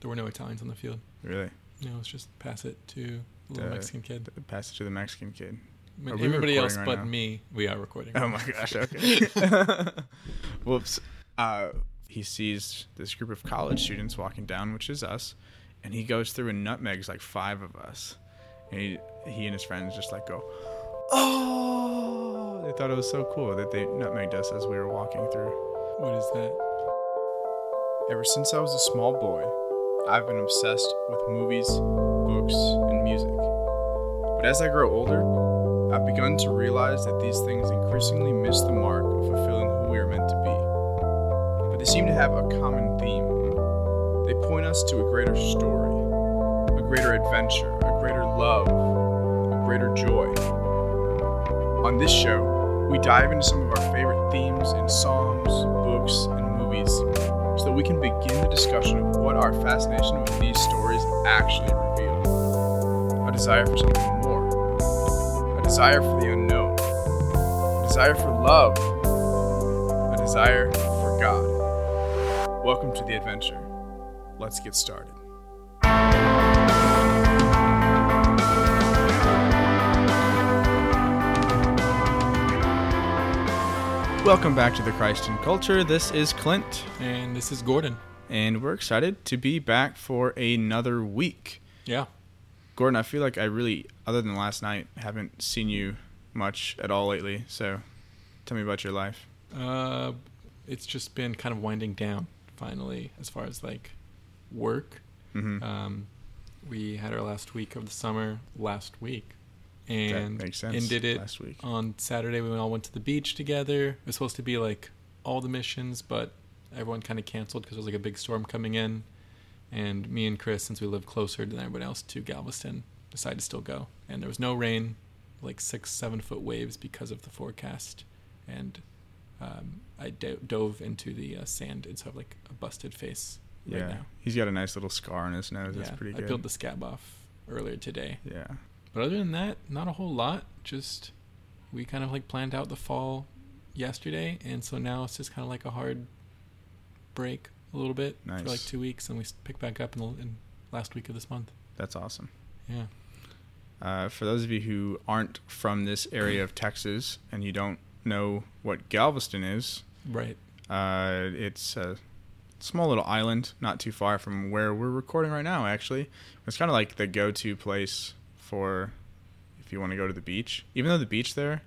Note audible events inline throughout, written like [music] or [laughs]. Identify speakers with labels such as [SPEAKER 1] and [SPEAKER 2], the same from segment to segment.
[SPEAKER 1] There were no Italians on the field.
[SPEAKER 2] Really?
[SPEAKER 1] No, let's just pass it to the little Mexican kid.
[SPEAKER 2] Pass it to the Mexican kid. Are
[SPEAKER 1] everybody else
[SPEAKER 2] right
[SPEAKER 1] but
[SPEAKER 2] now?
[SPEAKER 1] me, we are recording.
[SPEAKER 2] Oh my gosh. [laughs] Okay. [laughs] Whoops. Uh, he sees this group of college students walking down, which is us, and he goes through and nutmegs like five of us. And he, he and his friends just like go, oh! They thought it was so cool that they nutmegged us as we were walking through.
[SPEAKER 1] What is that?
[SPEAKER 3] Ever since I was a small boy, I've been obsessed with movies, books, and music. But as I grow older, I've begun to realize that these things increasingly miss the mark of fulfilling who we are meant to be. But they seem to have a common theme. They point us to a greater story, a greater adventure, a greater love, a greater joy. On this show, we dive into some of our favorite themes in songs, books, and movies so that we can begin the discussion of what our fascination with these stories actually reveal. A desire for something more, a desire for the unknown, a desire for love, a desire for God. Welcome to the adventure. Let's get started.
[SPEAKER 2] Welcome back to the Christ in Culture. This is Clint,
[SPEAKER 1] And this is Gordon.
[SPEAKER 2] and we're excited to be back for another week.
[SPEAKER 1] Yeah.
[SPEAKER 2] Gordon, I feel like I really, other than last night, haven't seen you much at all lately. So tell me about your life.
[SPEAKER 1] Uh, it's just been kind of winding down finally as far as like work.
[SPEAKER 2] hmm
[SPEAKER 1] Um, we had our last week of the summer last week, and ended it
[SPEAKER 2] last week.
[SPEAKER 1] on Saturday. We all went to the beach together. It was supposed to be like all the missions, but everyone kind of canceled because there was like a big storm coming in. And me and Chris, since we live closer than everybody else to Galveston, decided to still go. And there was no rain, like six, seven foot waves because of the forecast. And um, I do- dove into the uh, sand and so I have like a busted face right
[SPEAKER 2] yeah,
[SPEAKER 1] now.
[SPEAKER 2] he's got a nice little scar on his nose. That's
[SPEAKER 1] yeah,
[SPEAKER 2] pretty
[SPEAKER 1] I peeled the scab off earlier today.
[SPEAKER 2] yeah,
[SPEAKER 1] But other than that, not a whole lot. Just we kind of like planned out the fall yesterday, and so now it's just kind of like a hard break a little bit for like two weeks, and we pick back up in, the, in last week of this month.
[SPEAKER 2] that's awesome.
[SPEAKER 1] Yeah,
[SPEAKER 2] Uh, for those of you who aren't from this area of Texas and you don't know what Galveston is,
[SPEAKER 1] right.
[SPEAKER 2] uh, it's a small little island not too far from where we're recording right now. Actually, it's kind of like the go-to place for if you want to go to the beach. Even though the beach there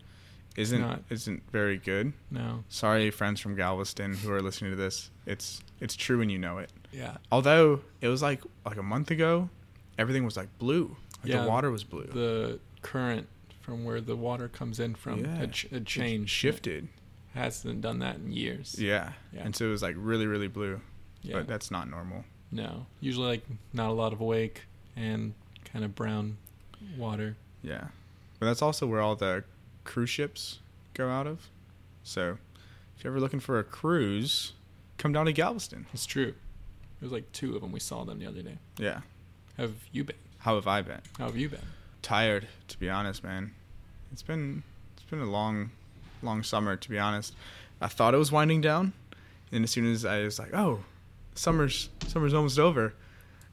[SPEAKER 2] isn't
[SPEAKER 1] not.
[SPEAKER 2] isn't very good.
[SPEAKER 1] No.
[SPEAKER 2] Sorry, friends from Galveston who are listening to this. It's it's true and you know it.
[SPEAKER 1] Yeah.
[SPEAKER 2] Although it was like like a month ago, everything was like blue. Like
[SPEAKER 1] Yeah,
[SPEAKER 2] the water was blue.
[SPEAKER 1] The current from where the water comes in from
[SPEAKER 2] Yeah.
[SPEAKER 1] had,
[SPEAKER 2] It
[SPEAKER 1] changed.
[SPEAKER 2] shifted.
[SPEAKER 1] hasn't done that in years.
[SPEAKER 2] Yeah.
[SPEAKER 1] Yeah.
[SPEAKER 2] And so it was like really really blue.
[SPEAKER 1] Yeah.
[SPEAKER 2] But that's not normal.
[SPEAKER 1] no. Usually like not a lot of wake and kind of brown water.
[SPEAKER 2] Yeah. But that's also where all the cruise ships go out of. So if you're ever looking for a cruise, come down to Galveston.
[SPEAKER 1] It's true. There's like two of them. We saw them the other day.
[SPEAKER 2] Yeah.
[SPEAKER 1] Have you been?
[SPEAKER 2] How have I been?
[SPEAKER 1] How have you been?
[SPEAKER 2] Tired, to be honest, man. It's been it's been a long long summer, to be honest. I thought it was winding down, and as soon as I was like, "Oh, summer's summer's almost over,"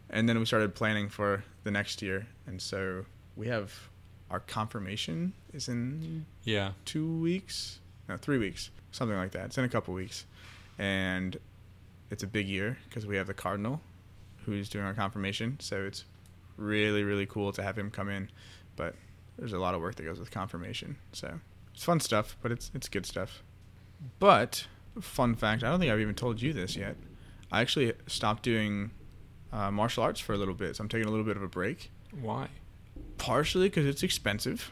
[SPEAKER 2] and then we started planning for the next year, and so we have our confirmation is in
[SPEAKER 1] Yeah.
[SPEAKER 2] two weeks, no, three weeks, something like that. It's in a couple weeks, and it's a big year because we have the cardinal who's doing our confirmation. So it's really, really cool to have him come in. But there's a lot of work that goes with confirmation, so it's fun stuff, but it's it's good stuff. But fun fact, I don't think I've even told you this yet. I actually stopped doing uh, martial arts for a little bit, so I'm taking a little bit of a break.
[SPEAKER 1] Why?
[SPEAKER 2] Partially because it's expensive,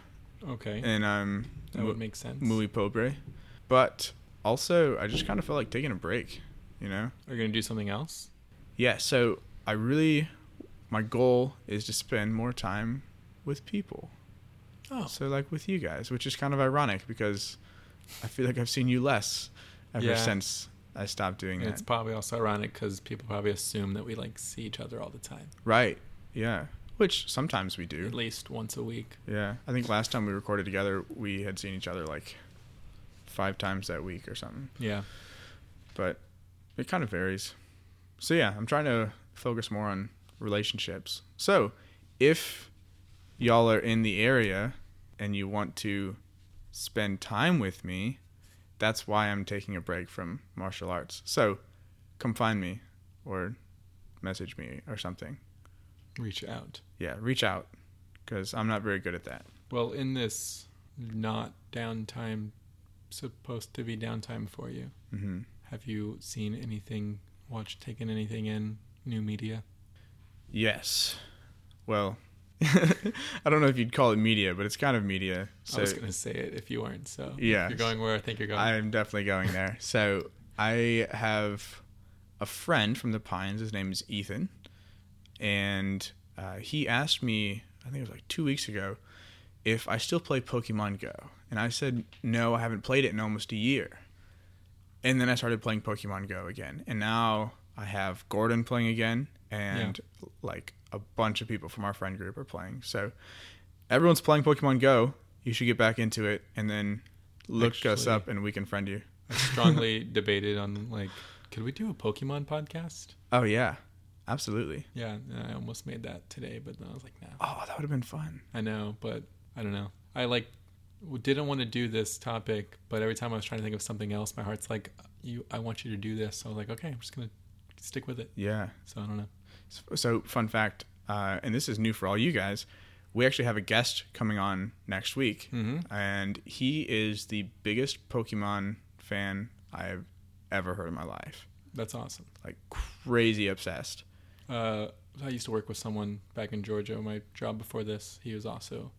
[SPEAKER 1] Okay.
[SPEAKER 2] and I'm
[SPEAKER 1] that would make sense.
[SPEAKER 2] muy pobre. But also, I just kind of felt like taking a break, you know?
[SPEAKER 1] Are you gonna do something else?
[SPEAKER 2] Yeah, so I really, my goal is to spend more time with people.
[SPEAKER 1] Oh.
[SPEAKER 2] So, like with you guys, which is kind of ironic because I feel like I've seen you less ever
[SPEAKER 1] Yeah.
[SPEAKER 2] since I stopped doing it.
[SPEAKER 1] It's
[SPEAKER 2] that.
[SPEAKER 1] probably also ironic because people probably assume that we like see each other all the time,
[SPEAKER 2] Right. Yeah. Which sometimes we do.
[SPEAKER 1] at least once a week.
[SPEAKER 2] Yeah. I think last time we recorded together, we had seen each other like five times that week or something.
[SPEAKER 1] Yeah.
[SPEAKER 2] but it kind of varies. So yeah, I'm trying to focus more on relationships. So, if y'all are in the area and you want to spend time with me, that's why I'm taking a break from martial arts. So, come find me or message me or something.
[SPEAKER 1] Reach out.
[SPEAKER 2] Yeah, reach out because I'm not very good at that.
[SPEAKER 1] Well, in this not downtime, supposed to be downtime for you,
[SPEAKER 2] hmm
[SPEAKER 1] have you seen anything, watched, taken anything in new media?
[SPEAKER 2] Yes. Well, [laughs] I don't know if you'd call it media, but it's kind of media. So
[SPEAKER 1] I was gonna say it if you weren't. So
[SPEAKER 2] Yeah.
[SPEAKER 1] you're going where I think you're going.
[SPEAKER 2] I'm definitely going there. So I have a friend from the Pines. His name is Ethan, and uh, he asked me, I think it was like two weeks ago, if I still play Pokemon Go, and I said no, I haven't played it in almost a year. And then I started playing Pokemon Go again, and now I have Gordon playing again, and like a bunch of people from our friend group are playing. So everyone's playing Pokemon Go. You should get back into it, and then look us up, and we can friend you.
[SPEAKER 1] I strongly [laughs] debated on like, could we do a Pokemon podcast?
[SPEAKER 2] Oh yeah, absolutely.
[SPEAKER 1] Yeah, I almost made that today, but then I was like, no.
[SPEAKER 2] Oh, that would have been fun.
[SPEAKER 1] I know, but I don't know. I like didn't want to do this topic, but every time I was trying to think of something else, my heart's like, you. I want you to do this. So I was like, okay, I'm just gonna stick with it.
[SPEAKER 2] Yeah.
[SPEAKER 1] So I don't know.
[SPEAKER 2] So, so fun fact, uh, and this is new for all you guys. We actually have a guest coming on next week,
[SPEAKER 1] Mm-hmm.
[SPEAKER 2] and he is the biggest Pokemon fan I've ever heard in my life.
[SPEAKER 1] That's awesome.
[SPEAKER 2] Like crazy obsessed.
[SPEAKER 1] Uh, I used to work with someone back in Georgia. My job before this, he was also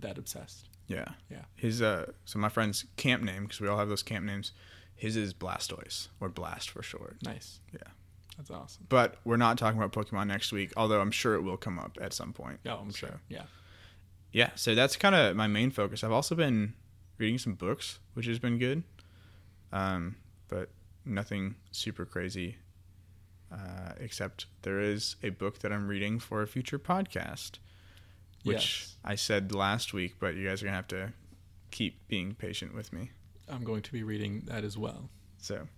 [SPEAKER 1] that obsessed.
[SPEAKER 2] Yeah.
[SPEAKER 1] Yeah.
[SPEAKER 2] His uh, so my friend's camp name because we all have those camp names. His is Blastoise or Blast for short.
[SPEAKER 1] Nice.
[SPEAKER 2] Yeah.
[SPEAKER 1] That's awesome.
[SPEAKER 2] But we're not talking about Pokemon next week, although I'm sure it will come up at some point.
[SPEAKER 1] Yeah, I'm
[SPEAKER 2] So-
[SPEAKER 1] sure. Yeah.
[SPEAKER 2] yeah so that's kind of my main focus i've also been reading some books which has been good um, but nothing super crazy uh, except there is a book that i'm reading for a future podcast which
[SPEAKER 1] Yes.
[SPEAKER 2] i said last week but you guys are gonna have to keep being patient with me
[SPEAKER 1] I'm going to be reading that as well.
[SPEAKER 2] so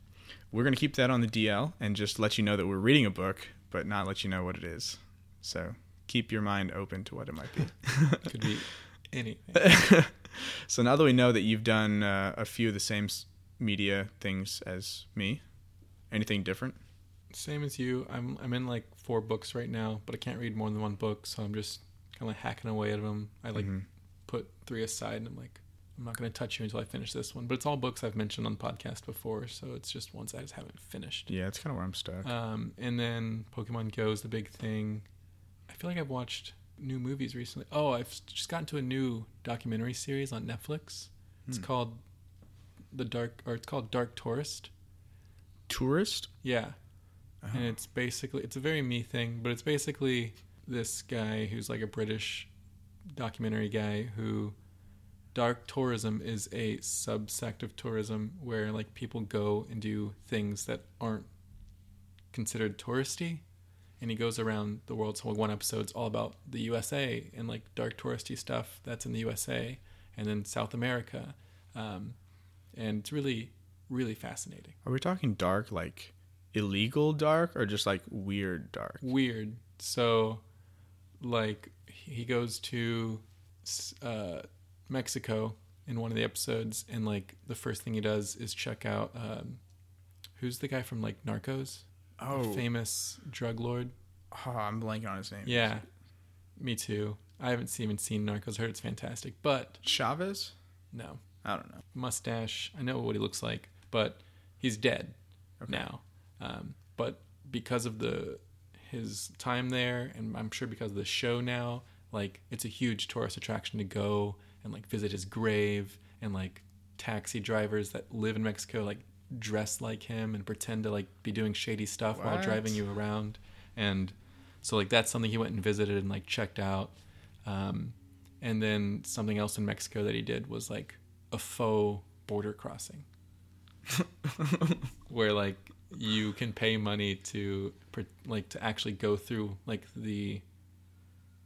[SPEAKER 2] we're gonna keep that on the dl and just let you know that we're reading a book but not let you know what it is so keep your mind open to what it might be [laughs]
[SPEAKER 1] Could be anything. [laughs]
[SPEAKER 2] so now that we know that you've done uh, a few of the same media things as me, anything different?
[SPEAKER 1] Same as you. I'm I'm in like four books right now, but I can't read more than one book, so I'm just kind of like hacking away at them. I like
[SPEAKER 2] Mhm.
[SPEAKER 1] put three aside, and I'm like, I'm not going to touch you until I finish this one. But it's all books I've mentioned on the podcast before, so it's just ones I just haven't finished.
[SPEAKER 2] Yeah, it's kind of where I'm stuck.
[SPEAKER 1] Um, and then Pokemon Go is the big thing. I feel like I've watched new movies recently. Oh, I've just gotten to a new documentary series on Netflix. It's
[SPEAKER 2] Hmm.
[SPEAKER 1] called The Dark, or it's called Dark Tourist.
[SPEAKER 2] Tourist?
[SPEAKER 1] Yeah,
[SPEAKER 2] Oh.
[SPEAKER 1] and it's basically it's a very me thing, but it's basically this guy who's like a British documentary guy who dark tourism is a subsect of tourism where like people go and do things that aren't considered touristy. And he goes around the world. So one episode's all about the USA and like dark touristy stuff that's in the USA and then South America. Um, and it's really really fascinating.
[SPEAKER 2] Are we talking dark, like illegal dark, or just like weird dark?
[SPEAKER 1] weird. So, like, he goes to uh, Mexico in one of the episodes, and like the first thing he does is check out um, who's the guy from like Narcos,
[SPEAKER 2] Oh,
[SPEAKER 1] the famous drug lord.
[SPEAKER 2] oh, I'm blanking on his name.
[SPEAKER 1] Yeah, me too. I haven't seen- even seen Narcos. Heard it's fantastic, but
[SPEAKER 2] Chavez?
[SPEAKER 1] no
[SPEAKER 2] I don't know.
[SPEAKER 1] mustache. I know what he looks like, but he's dead
[SPEAKER 2] Okay.
[SPEAKER 1] now. Um, but because of the his time there, and I'm sure because of the show now, like it's a huge tourist attraction to go and like visit his grave, and like taxi drivers that live in Mexico like dress like him and pretend to like be doing shady stuff while driving you around, and so like that's something he went and visited and like checked out. Um, and then something else in Mexico that he did was like a faux border crossing. [laughs] Where like you can pay money to like to actually go through like the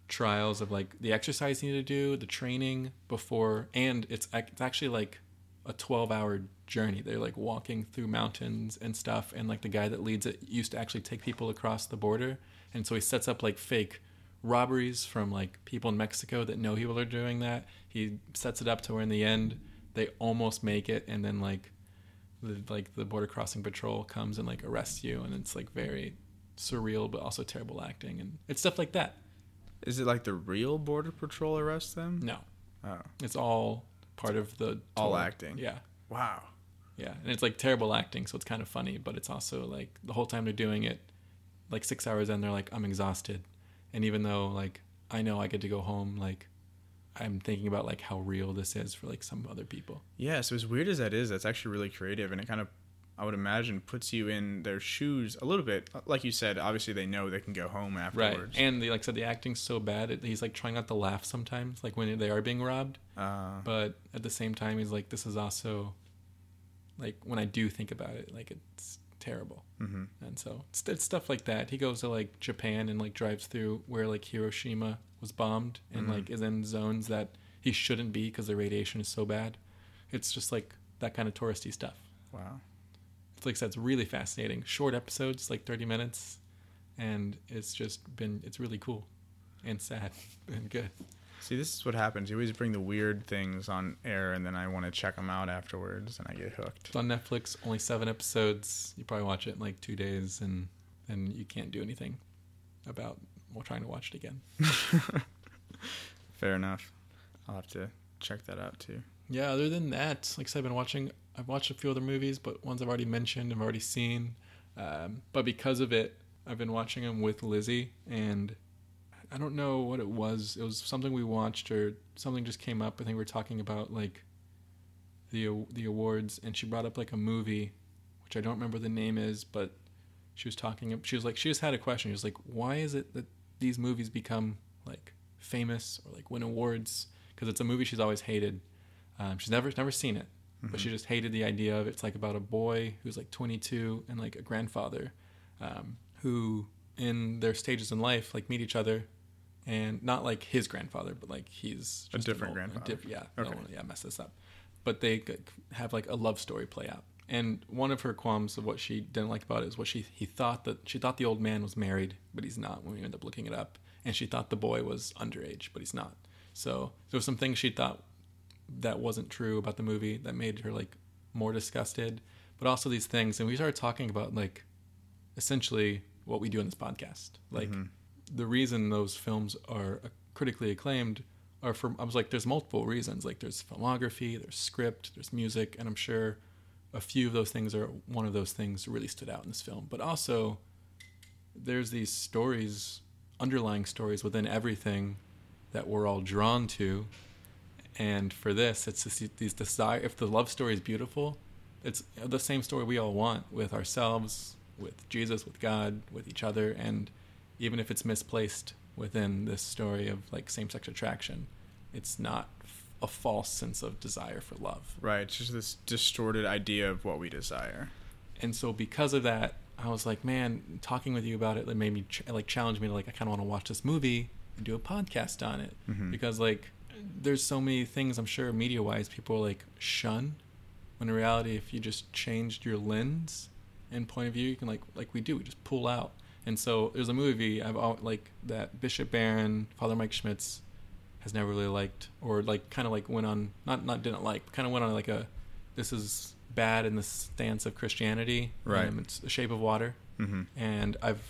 [SPEAKER 1] trials of like the exercise you need to do, the training before, and it's it's actually like a 12 hour journey. They're like walking through mountains and stuff. And like the guy that leads it used to actually take people across the border. And so he sets up like fake robberies from like people in Mexico that know people are doing that. He sets it up to where in the end they almost make it. And then like the, like the border crossing patrol comes and like arrests you. And it's like very surreal, but also terrible acting. And it's stuff like that.
[SPEAKER 2] Is it like the real border patrol arrests them?
[SPEAKER 1] No,
[SPEAKER 2] Oh,
[SPEAKER 1] it's all part of the
[SPEAKER 2] all acting.
[SPEAKER 1] Yeah.
[SPEAKER 2] Wow.
[SPEAKER 1] Yeah, and it's like terrible acting, so it's kind of funny, but it's also like the whole time they're doing it, like six hours in, they're like, I'm exhausted, and even though like I know I get to go home, like I'm thinking about like how real this is for like some other people.
[SPEAKER 2] Yeah, so as weird as that is, that's actually really creative, and it kind of, I would imagine, puts you in their shoes a little bit. Like you said, obviously they know they can go home afterwards.
[SPEAKER 1] Right, and they like said the acting's so bad, it, he's like trying not to laugh sometimes, like when they are being robbed,
[SPEAKER 2] uh,
[SPEAKER 1] but at the same time, he's like, this is also, like when I do think about it, like it's terrible.
[SPEAKER 2] hmm
[SPEAKER 1] And so it's, it's stuff like that. He goes to like Japan and like drives through where like Hiroshima was bombed and
[SPEAKER 2] Mhm.
[SPEAKER 1] like is in zones that he shouldn't be because the radiation is so bad. It's just like that kind of touristy stuff.
[SPEAKER 2] Wow.
[SPEAKER 1] It's like I said, it's really fascinating. Short episodes, like 30 minutes, and it's just been it's really cool and sad [laughs] and good.
[SPEAKER 2] See, this is what happens. You always bring the weird things on air, and then I want to check them out afterwards, and I get hooked.
[SPEAKER 1] It's on Netflix, only seven episodes. You probably watch it in like two days, and then you can't do anything about well, trying to watch it again. [laughs]
[SPEAKER 2] Fair enough. I'll have to check that out too.
[SPEAKER 1] Yeah, other than that, like I said, I've been watching. I've watched a few other movies, but ones I've already mentioned, I've already seen. Um, but because of it, I've been watching them with Lizzie, and I don't know what it was. It was something we watched, or something just came up. I think we were talking about like the the awards, and she brought up like a movie, which I don't remember the name is, but she was talking. She was like, she just had a question. She was like, why is it that these movies become like famous or like win awards? Because it's a movie she's always hated. Um, she's never never seen it, but she just hated the idea of it. It's like about a boy who's like 22 and like a grandfather um, who, in their stages in life, like meet each other, and not like his grandfather, but like he's
[SPEAKER 2] A different
[SPEAKER 1] old-
[SPEAKER 2] grandfather.
[SPEAKER 1] diff- yeah,
[SPEAKER 2] Okay.
[SPEAKER 1] wanna- yeah, mess this up. But they have like a love story play out. And one of her qualms of what she didn't like about it is what she he thought that she thought the old man was married, but he's not. When we end up looking it up, and she thought the boy was underage, but he's not. So there were some things she thought that wasn't true about the movie that made her like more disgusted, but also these things. And we started talking about like essentially what we do in this podcast. Like
[SPEAKER 2] Mhm.
[SPEAKER 1] The reason those films are critically acclaimed are for I was like, there's multiple reasons. Like there's filmography, there's script, there's music, and I'm sure a few of those things are one of those things really stood out in this film. But also there's these stories, underlying stories within everything that we're all drawn to. And for this, it's just these desire. If the love story is beautiful, it's the same story we all want with ourselves, with Jesus, with God, with each other, and even if it's misplaced within this story of like same-sex attraction, it's not f- a false sense of desire for love.
[SPEAKER 2] Right. It's just this distorted idea of what we desire.
[SPEAKER 1] And so because of that, I was like, man, talking with you about it, it made me ch- like challenge me to like I kind of want to watch this movie and do a podcast on it
[SPEAKER 2] Mhm.
[SPEAKER 1] because like there's so many things I'm sure media wise people like shun when in reality if you just changed your lens and point of view you can like like we do we just pull out and so there's a movie I've like that Bishop Barron Father Mike Schmitz has never really liked or like kind of like went on not not didn't like kind of went on like a this is bad in the stance of Christianity
[SPEAKER 2] Right.
[SPEAKER 1] um, it's the Shape of Water
[SPEAKER 2] Mm-hmm.
[SPEAKER 1] and I've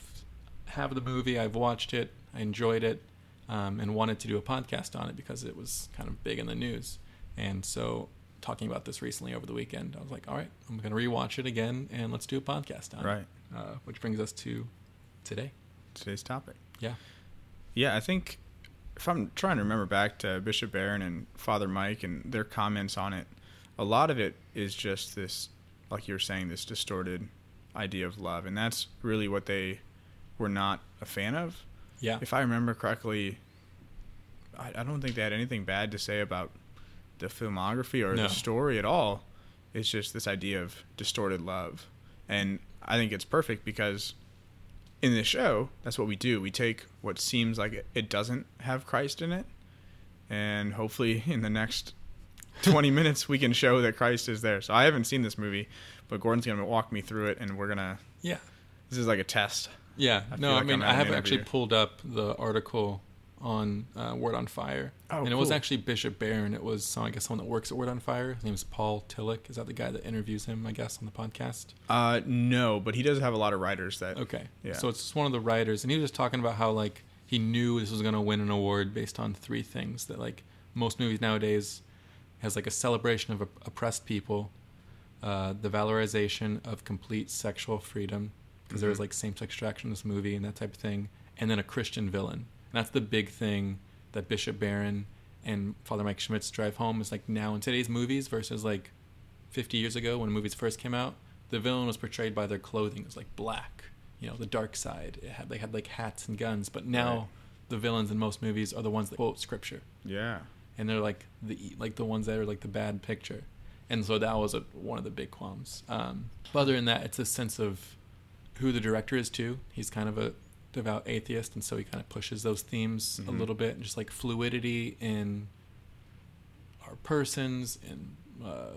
[SPEAKER 1] have the movie. I've watched it. I enjoyed it, um, and wanted to do a podcast on it because it was kind of big in the news. And so, talking about this recently over the weekend, I was like, "All right, I'm going to rewatch it again, and let's do a podcast on
[SPEAKER 2] Right.
[SPEAKER 1] it." Uh, which brings us to today.
[SPEAKER 2] Today's topic.
[SPEAKER 1] Yeah.
[SPEAKER 2] Yeah, I think if I'm trying to remember back to Bishop Barron and Father Mike and their comments on it, a lot of it is just this, like you were saying, this distorted idea of love, and that's really what they were not a fan of.
[SPEAKER 1] Yeah.
[SPEAKER 2] If I remember correctly, I, I don't think they had anything bad to say about the filmography or
[SPEAKER 1] No.
[SPEAKER 2] the story at all. It's just this idea of distorted love, and I think it's perfect because in this show, that's what we do. We take what seems like it, it doesn't have Christ in it, and hopefully [laughs] in the next 20 minutes, we can show that Christ is there. So I haven't seen this movie, but Gordon's going to walk me through it, and we're going to.
[SPEAKER 1] Yeah.
[SPEAKER 2] This is like a test.
[SPEAKER 1] Yeah.
[SPEAKER 2] I
[SPEAKER 1] no,
[SPEAKER 2] feel
[SPEAKER 1] I mean, I
[SPEAKER 2] at an
[SPEAKER 1] have actually pulled up the article on uh, Word on Fire.
[SPEAKER 2] Oh,
[SPEAKER 1] and it was actually Bishop Barron. It was, some, I guess, someone that works at Word on Fire. His name is Paul Tillich. Is that the guy that interviews him, I guess, on the podcast?
[SPEAKER 2] Uh, no, but he does have a lot of writers that.
[SPEAKER 1] Okay.
[SPEAKER 2] Yeah.
[SPEAKER 1] So it's just one of the writers, and he was just talking about how like he knew this was going to win an award based on three things that like most movies nowadays has like a celebration of op- oppressed people, uh, the valorization of complete sexual freedom because there was
[SPEAKER 2] Mhm.
[SPEAKER 1] like same-sex attraction in this movie and that type of thing, and then a Christian villain. And that's the big thing that Bishop Barron and Father Mike Schmitz drive home is like now in today's movies versus like 50 years ago when movies first came out, the villain was portrayed by their clothing. It was like black, you know, the dark side. It had they had like hats and guns. But now
[SPEAKER 2] Right.
[SPEAKER 1] the villains in most movies are the ones that quote scripture,
[SPEAKER 2] Yeah.
[SPEAKER 1] and they're like the like the ones that are like the bad picture. And so that was a, one of the big qualms. Um, but other than that, it's a sense of who the director is too. He's kind of a devout atheist, and so he kind of pushes those themes a
[SPEAKER 2] Mhm.
[SPEAKER 1] little bit, and just like fluidity in our persons and uh,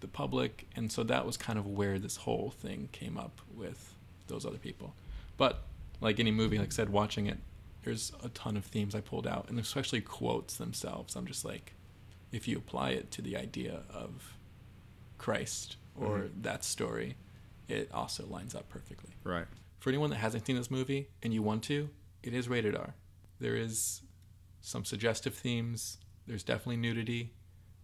[SPEAKER 1] the public, and so that was kind of where this whole thing came up with those other people. But like any movie, like I said, watching it, there's a ton of themes I pulled out, and especially quotes themselves. I'm just like, if you apply it to the idea of Christ or
[SPEAKER 2] Mhm.
[SPEAKER 1] that story, it also lines up perfectly.
[SPEAKER 2] Right.
[SPEAKER 1] For anyone that hasn't seen this movie and you want to, it is rated R. There is some suggestive themes. There's definitely nudity.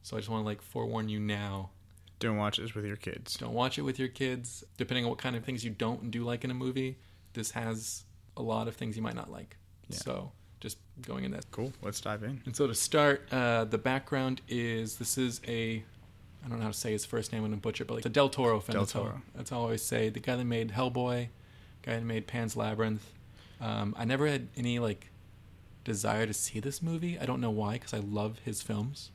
[SPEAKER 1] So I just want to like forewarn you now.
[SPEAKER 2] Don't watch this with your kids.
[SPEAKER 1] Don't watch it with your kids. Depending on what kind of things you don't and do like in a movie, this has a lot of things you might not like.
[SPEAKER 2] Yeah.
[SPEAKER 1] So just going in that
[SPEAKER 2] Cool. Let's dive in.
[SPEAKER 1] and so to start, uh, the background is this is a I don't know how to say his first name when I butcher, but like the Del Toro film.
[SPEAKER 2] Del
[SPEAKER 1] that's, all,
[SPEAKER 2] Toro.
[SPEAKER 1] that's all I always say. The guy that made Hellboy, guy that made Pan's Labyrinth. Um, I never had any like desire to see this movie. I don't know why, because I love his films.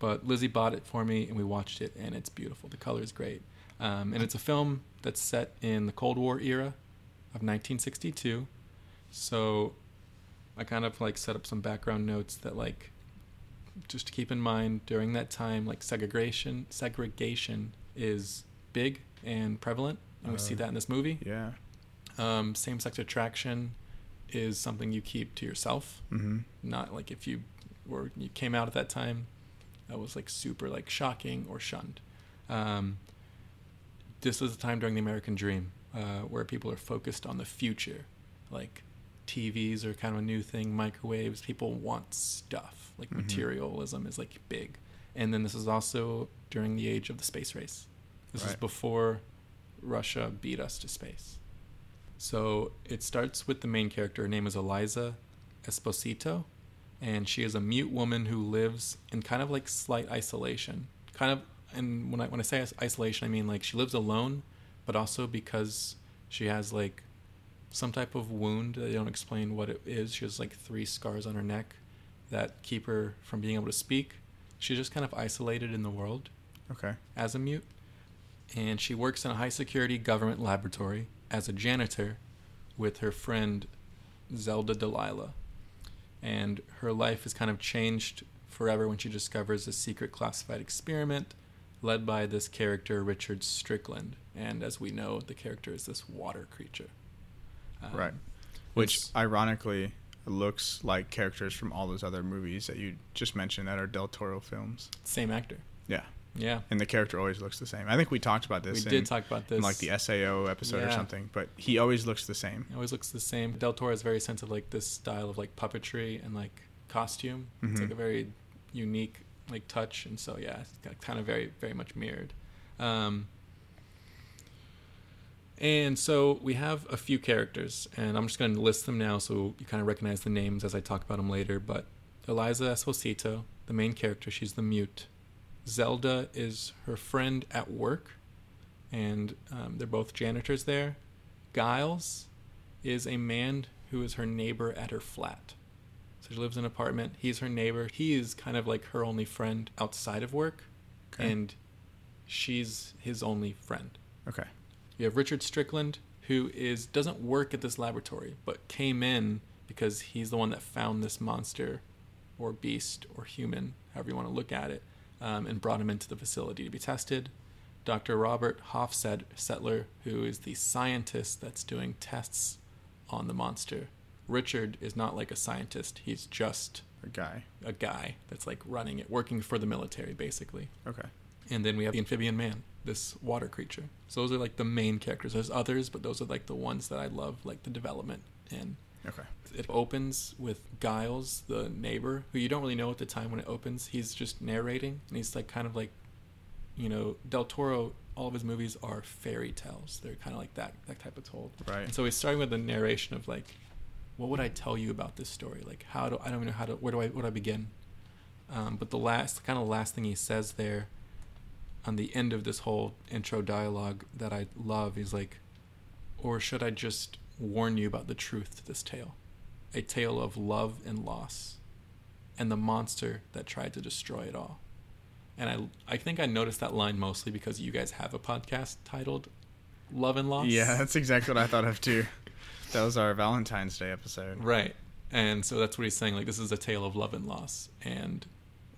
[SPEAKER 1] But Lizzie bought it for me, and we watched it, and it's beautiful. The color is great, um, and it's a film that's set in the Cold War era of 1962. So I kind of like set up some background notes that like just to keep in mind during that time like segregation segregation is big and prevalent and we see
[SPEAKER 2] Uh,
[SPEAKER 1] that in this movie
[SPEAKER 2] Yeah.
[SPEAKER 1] Um, same-sex attraction is something you keep to yourself.
[SPEAKER 2] Mm-hmm.
[SPEAKER 1] not like if you were you came out at that time that was like super like shocking or shunned. Um, this was a time during the american dream uh, where people are focused on the future. Like tvs are kind of a new thing microwaves people want stuff. Like
[SPEAKER 2] Mhm.
[SPEAKER 1] materialism is like big. And then this is also during the age of the space race. This is before russia beat us to space so it starts with the main character. Her name is Eliza Esposito, and she is a mute woman who lives in kind of like slight isolation. Kind of, and when I when I say isolation, I mean like she lives alone, but also because she has like some type of wound. They don't explain what it is. She has like three scars on her neck that keep her from being able to speak. She's just kind of isolated in the world
[SPEAKER 2] Okay.
[SPEAKER 1] as a mute, and she works in a high security government laboratory as a janitor with her friend Zelda Delilah. And her life is kind of changed forever when she discovers a secret classified experiment led by this character, Richard Strickland. And as we know, the character is this water creature. Um,
[SPEAKER 2] Right. Which ironically looks like characters from all those other movies that you just mentioned that are Del Toro films.
[SPEAKER 1] Same actor.
[SPEAKER 2] Yeah.
[SPEAKER 1] Yeah.
[SPEAKER 2] And the character always looks the same. I think we talked about
[SPEAKER 1] We
[SPEAKER 2] this in,
[SPEAKER 1] did talk about this.
[SPEAKER 2] in like the SAO episode or something, but he always looks the same.
[SPEAKER 1] It always looks the same. Del Toro is very sense of like this style of like puppetry and like costume. It's
[SPEAKER 2] Mhm.
[SPEAKER 1] like a very unique like touch, and so yeah, it's kind of very very much mirrored. Um, and so we have a few characters, and I'm just going to list them now so you kind of recognize the names as I talk about them later. But Eliza Esposito, the main character, she's the mute. Zelda is her friend at work, and um, they're both janitors there. Giles is a man who is her neighbor at her flat. So she lives in an apartment. He's her neighbor. He is kind of like her only friend outside of work,
[SPEAKER 2] Okay.
[SPEAKER 1] and she's his only friend.
[SPEAKER 2] Okay.
[SPEAKER 1] You have Richard Strickland, who is doesn't work at this laboratory, but came in because he's the one that found this monster, or beast, or human, however you want to look at it, um, and brought him into the facility to be tested. Dr. Robert Hoffstetler, who is the scientist that's doing tests on the monster. Richard is not like a scientist, he's just
[SPEAKER 2] A guy.
[SPEAKER 1] a guy that's like running it, working for the military, basically.
[SPEAKER 2] Okay.
[SPEAKER 1] And then we have the amphibian man, this water creature. So those are like the main characters. There's others, but those are like the ones that I love, like the development. And
[SPEAKER 2] Okay.
[SPEAKER 1] it opens with Giles, the neighbor, who you don't really know at the time when it opens. He's just narrating, and he's like kind of like, you know, Del Toro. All of his movies are fairy tales. They're kind of like that that type of told.
[SPEAKER 2] Right.
[SPEAKER 1] And so he's starting with the narration of like, what would I tell you about this story? Like, how do I don't even know how to where do I where do I begin? Um, but the last kind of last thing he says there, on the end of this whole intro dialogue that I love is like, or should I just warn you about the truth to this tale, a tale of love and loss, and the monster that tried to destroy it all. And I I think I noticed that line mostly because you guys have a podcast titled Love and Loss.
[SPEAKER 2] Yeah, that's exactly what I thought of too. [laughs] That was our Valentine's Day episode.
[SPEAKER 1] Right. And so that's what he's saying. Like, this is a tale of love and loss, and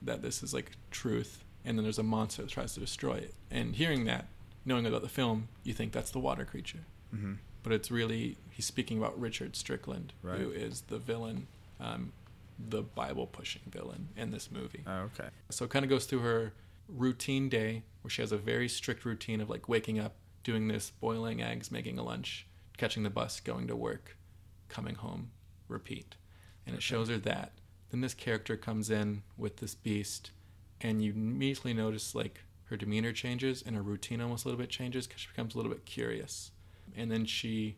[SPEAKER 1] that this is like truth. And then there's a monster that tries to destroy it. And hearing that, knowing about the film, you think that's the water creature.
[SPEAKER 2] hmm
[SPEAKER 1] But it's really, he's speaking about Richard Strickland,
[SPEAKER 2] Right.
[SPEAKER 1] who is the villain, um, the Bible pushing villain in this movie.
[SPEAKER 2] Oh, okay.
[SPEAKER 1] So it kind of goes through her routine day where she has a very strict routine of like waking up, doing this, boiling eggs, making a lunch, catching the bus, going to work, coming home, repeat. And it shows her that. Then this character comes in with this beast, and you immediately notice like her demeanor changes and her routine almost a little bit changes because she becomes a little bit curious. And then she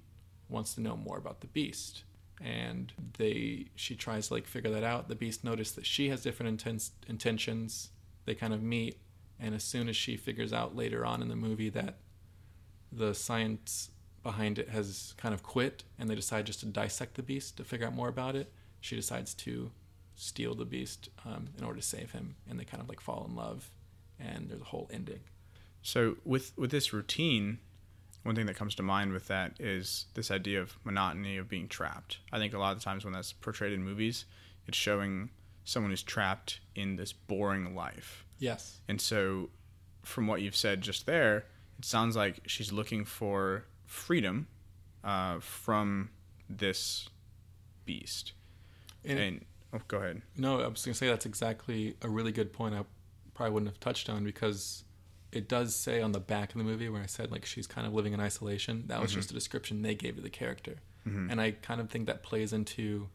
[SPEAKER 1] wants to know more about the beast. And they she tries to like figure that out. The beast noticed that she has different intens- intentions. They kind of meet. And as soon as she figures out later on in the movie that the science behind it has kind of quit and they decide just to dissect the beast to figure out more about it she decides to steal the beast um, in order to save him. And they kind of like fall in love. And there's a whole ending.
[SPEAKER 2] So with with this routine, one thing that comes to mind with that is this idea of monotony of being trapped. I think a lot of times when that's portrayed in movies, it's showing someone who's trapped in this boring life.
[SPEAKER 1] yes
[SPEAKER 2] And so from what you've said just there, it sounds like she's looking for freedom uh, from this beast.
[SPEAKER 1] and,
[SPEAKER 2] And, oh, go ahead.
[SPEAKER 1] No, I was going to say that's exactly a really good point I probably wouldn't have touched on because it does say on the back of the movie where I said like she's kind of living in isolation. That was mm-hmm. just a description they gave to the character. Mm-hmm. And I kind of think that plays into,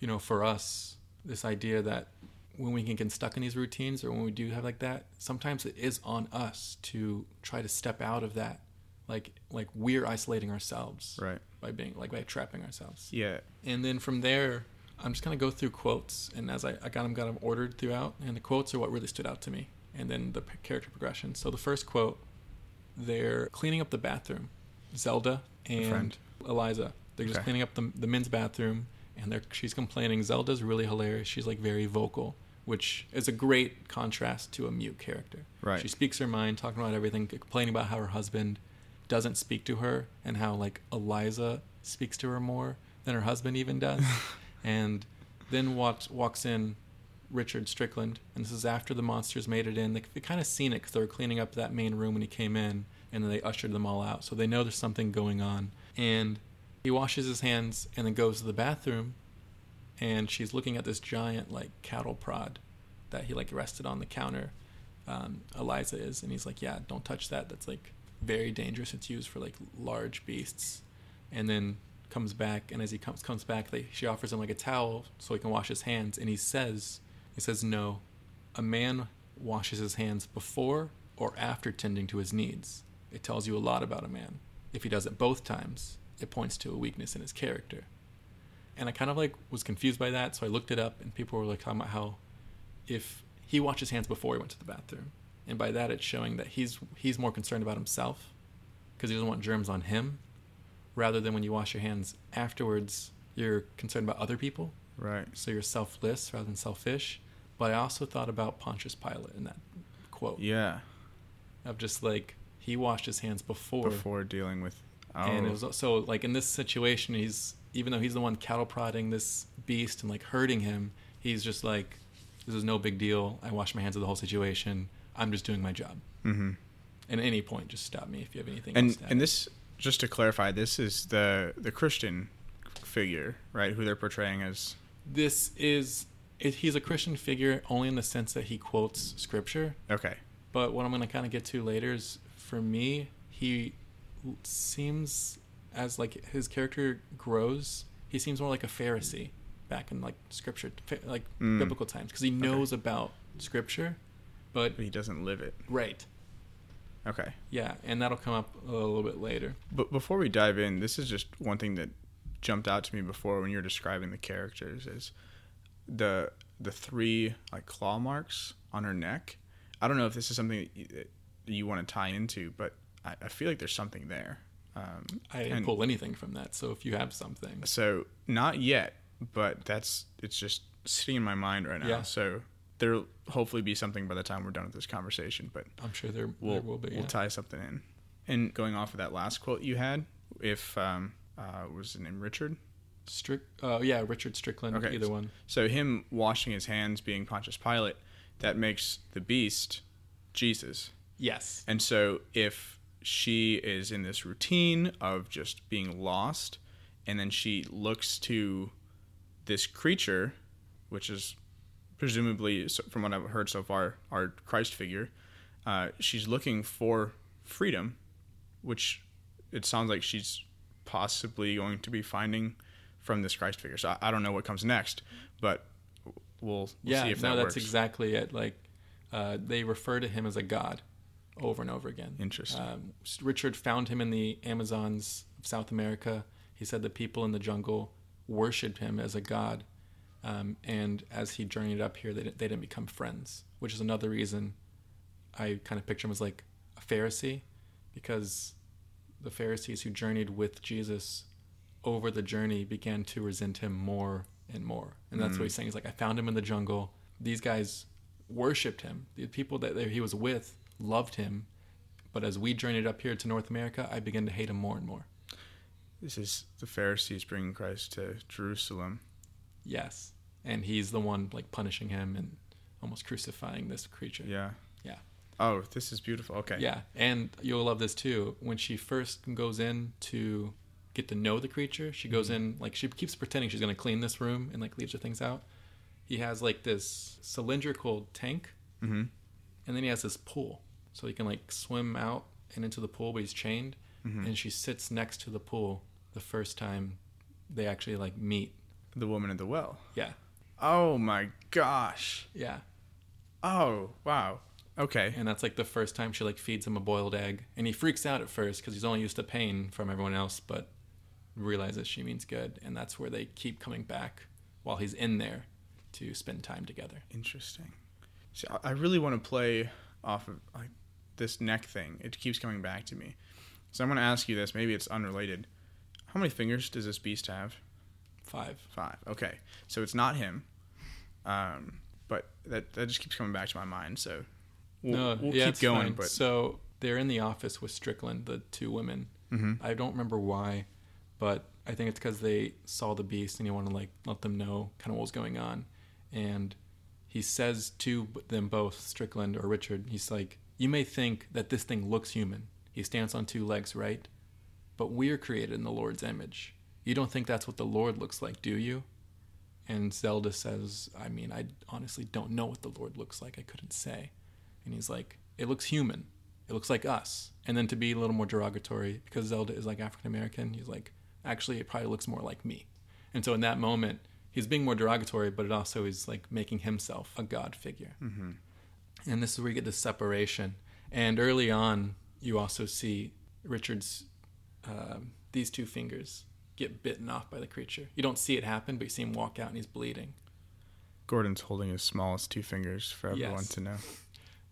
[SPEAKER 1] you know, for us, this idea that when we can get stuck in these routines or when we do have like that, sometimes it is on us to try to step out of that. Like like we're isolating ourselves
[SPEAKER 2] Right.
[SPEAKER 1] by being like by trapping ourselves
[SPEAKER 2] Yeah.
[SPEAKER 1] and then from there i'm just going to go through quotes and as I, I got them got them ordered throughout and the quotes are what really stood out to me and then the p- character progression so the first quote they're cleaning up the bathroom zelda and eliza they're just
[SPEAKER 2] Okay.
[SPEAKER 1] cleaning up the, the men's bathroom and they're she's complaining zelda's really hilarious she's like very vocal which is a great contrast to a mute character
[SPEAKER 2] Right.
[SPEAKER 1] she speaks her mind talking about everything complaining about how her husband doesn't speak to her and how like Eliza speaks to her more than her husband even does. [laughs] and then walks walks in Richard Strickland, and this is after the monsters made it in. They, they kind of seen it because they were cleaning up that main room when he came in, and then they ushered them all out. So they know there's something going on. And he washes his hands and then goes to the bathroom, and she's looking at this giant like cattle prod that he like rested on the counter. Um, Eliza is, and he's like, "Yeah, don't touch that. That's like very dangerous. It's used for like large beasts." And then comes back, and as he comes comes back, they, she offers him like a towel so he can wash his hands, and he says, "He says no. A man washes his hands before or after tending to his needs. It tells you a lot about a man. If he does it both times, it points to a weakness in his character." And I kind of like was confused by that, so I looked it up, and people were like talking about how if he washed his hands before he went to the bathroom, and by that it's showing that he's he's more concerned about himself because he doesn't want germs on him, rather than when you wash your hands afterwards, you're concerned about other people,
[SPEAKER 2] Right.
[SPEAKER 1] so you're selfless rather than selfish. But I also thought about Pontius Pilate in that quote
[SPEAKER 2] Yeah.
[SPEAKER 1] of just like he washed his hands before,
[SPEAKER 2] Before dealing with. Oh.
[SPEAKER 1] and it was so like in this situation, he's even though he's the one cattle prodding this beast and like hurting him, he's just like This is no big deal. I wash my hands of the whole situation. I'm just doing my job.
[SPEAKER 2] Mm-hmm.
[SPEAKER 1] And at any point, just stop me if you have anything
[SPEAKER 2] And
[SPEAKER 1] else to
[SPEAKER 2] and this just to clarify, this is the the Christian figure, right? Who they're portraying as.
[SPEAKER 1] This is it, he's a Christian figure only in the sense that he quotes scripture.
[SPEAKER 2] Okay.
[SPEAKER 1] But what I'm going to kind of get to later is, for me, he seems as like his character grows. He seems more like a Pharisee back in like scripture, like
[SPEAKER 2] Mm.
[SPEAKER 1] biblical times, because he knows about scripture. But
[SPEAKER 2] But he doesn't live it.
[SPEAKER 1] right,
[SPEAKER 2] Okay.
[SPEAKER 1] yeah, and that'll come up a little bit later.
[SPEAKER 2] But before we dive in, this is just one thing that jumped out to me before when you were describing the characters is the the three like claw marks on her neck. I don't know if this is something that you, you want to tie into, but I, I feel like there's something there. Um,
[SPEAKER 1] I didn't
[SPEAKER 2] and
[SPEAKER 1] pull anything from that, so if you have something,
[SPEAKER 2] So not yet, but that's it's just sitting in my mind right now.
[SPEAKER 1] Yeah.
[SPEAKER 2] So there'll hopefully be something by the time we're done with this conversation, but
[SPEAKER 1] I'm sure there,
[SPEAKER 2] we'll
[SPEAKER 1] there will be.
[SPEAKER 2] we'll
[SPEAKER 1] yeah.
[SPEAKER 2] tie something in. And going off of that last quote you had, if um, uh, was his name Richard?
[SPEAKER 1] Strick, uh, yeah, Richard Strickland,
[SPEAKER 2] Okay,
[SPEAKER 1] either one.
[SPEAKER 2] So him washing his hands, being Pontius Pilate, that makes the beast Jesus.
[SPEAKER 1] Yes.
[SPEAKER 2] And so if she is in this routine of just being lost, and then she looks to this creature, which is presumably, from what I've heard so far, our Christ figure, uh, she's looking for freedom, which it sounds like she's possibly going to be finding from this Christ figure. So I, I don't know what comes next, but we'll, we'll
[SPEAKER 1] yeah,
[SPEAKER 2] see if that works yeah no, that's
[SPEAKER 1] exactly it. Like, uh, they refer to him as a god over and over again.
[SPEAKER 2] Interesting.
[SPEAKER 1] Um, Richard found him in the Amazons of South America. He said the people in the jungle worshipped him as a god. Um, and as he journeyed up here, they, didn't- they didn't become friends, which is another reason I kind of picture him as like a Pharisee, because the Pharisees who journeyed with Jesus over the journey began to resent him more and more. And that's what mm. he's saying. He's like, I found him in the jungle. These guys worshipped him. The people that he was with loved him. But as we journeyed up here to North America, I began to hate him more and more.
[SPEAKER 2] This is the Pharisees bringing Christ to Jerusalem.
[SPEAKER 1] Yes. And he's the one like punishing him and almost crucifying this creature.
[SPEAKER 2] Yeah. Oh, this is beautiful. Okay.
[SPEAKER 1] Yeah, and you'll love this too. When she first goes in to get to know the creature, she goes in like she keeps pretending she's gonna clean this room and like leaves the things out. He has like this cylindrical tank,
[SPEAKER 2] Mm-hmm.
[SPEAKER 1] and then he has this pool, so he can like swim out and into the pool, but he's chained.
[SPEAKER 2] Mm-hmm.
[SPEAKER 1] And she sits next to the pool the first time they actually like meet.
[SPEAKER 2] The woman at the well.
[SPEAKER 1] Yeah,
[SPEAKER 2] Oh my gosh.
[SPEAKER 1] yeah,
[SPEAKER 2] Oh wow. Okay.
[SPEAKER 1] and that's like the first time she like feeds him a boiled egg, and he freaks out at first because he's only used to pain from everyone else, but realizes she means good, and that's where they keep coming back while he's in there to spend time together.
[SPEAKER 2] Interesting. See, I- really want to play off of like this neck thing. It keeps coming back to me. So I'm going to ask you this. Maybe it's unrelated. How many fingers does this beast have?
[SPEAKER 1] Five.
[SPEAKER 2] Five. Okay. So it's not him. Um, but that that just keeps coming back to my mind. So we'll,
[SPEAKER 1] no,
[SPEAKER 2] we'll
[SPEAKER 1] yeah,
[SPEAKER 2] keep going.
[SPEAKER 1] fine.
[SPEAKER 2] But
[SPEAKER 1] so they're in the office with Strickland, the two women.
[SPEAKER 2] Mhm.
[SPEAKER 1] I don't remember why, but I think it's because they saw the beast and he wanted to like let them know kind of what was going on, and he says to them both, Strickland or Richard, he's like, "You may think that this thing looks human. He stands on two legs, right? But we're created in the Lord's image. You don't think that's what the Lord looks like, do you?" And Zelda says, I mean, I honestly don't know what the Lord looks like. I couldn't say. And he's like, it looks human. It looks like us. And then to be a little more derogatory, because Zelda is like African American, he's like, actually, it probably looks more like me. And so in that moment, he's being more derogatory, but it also is like making himself a God figure.
[SPEAKER 2] Mhm.
[SPEAKER 1] And this is where you get this separation. And early on, you also see Richard's, um, these two fingers get bitten off by the creature. You don't see it happen, but you see him walk out and he's bleeding.
[SPEAKER 2] Gordon's holding his smallest two fingers for everyone
[SPEAKER 1] Yes.
[SPEAKER 2] to know.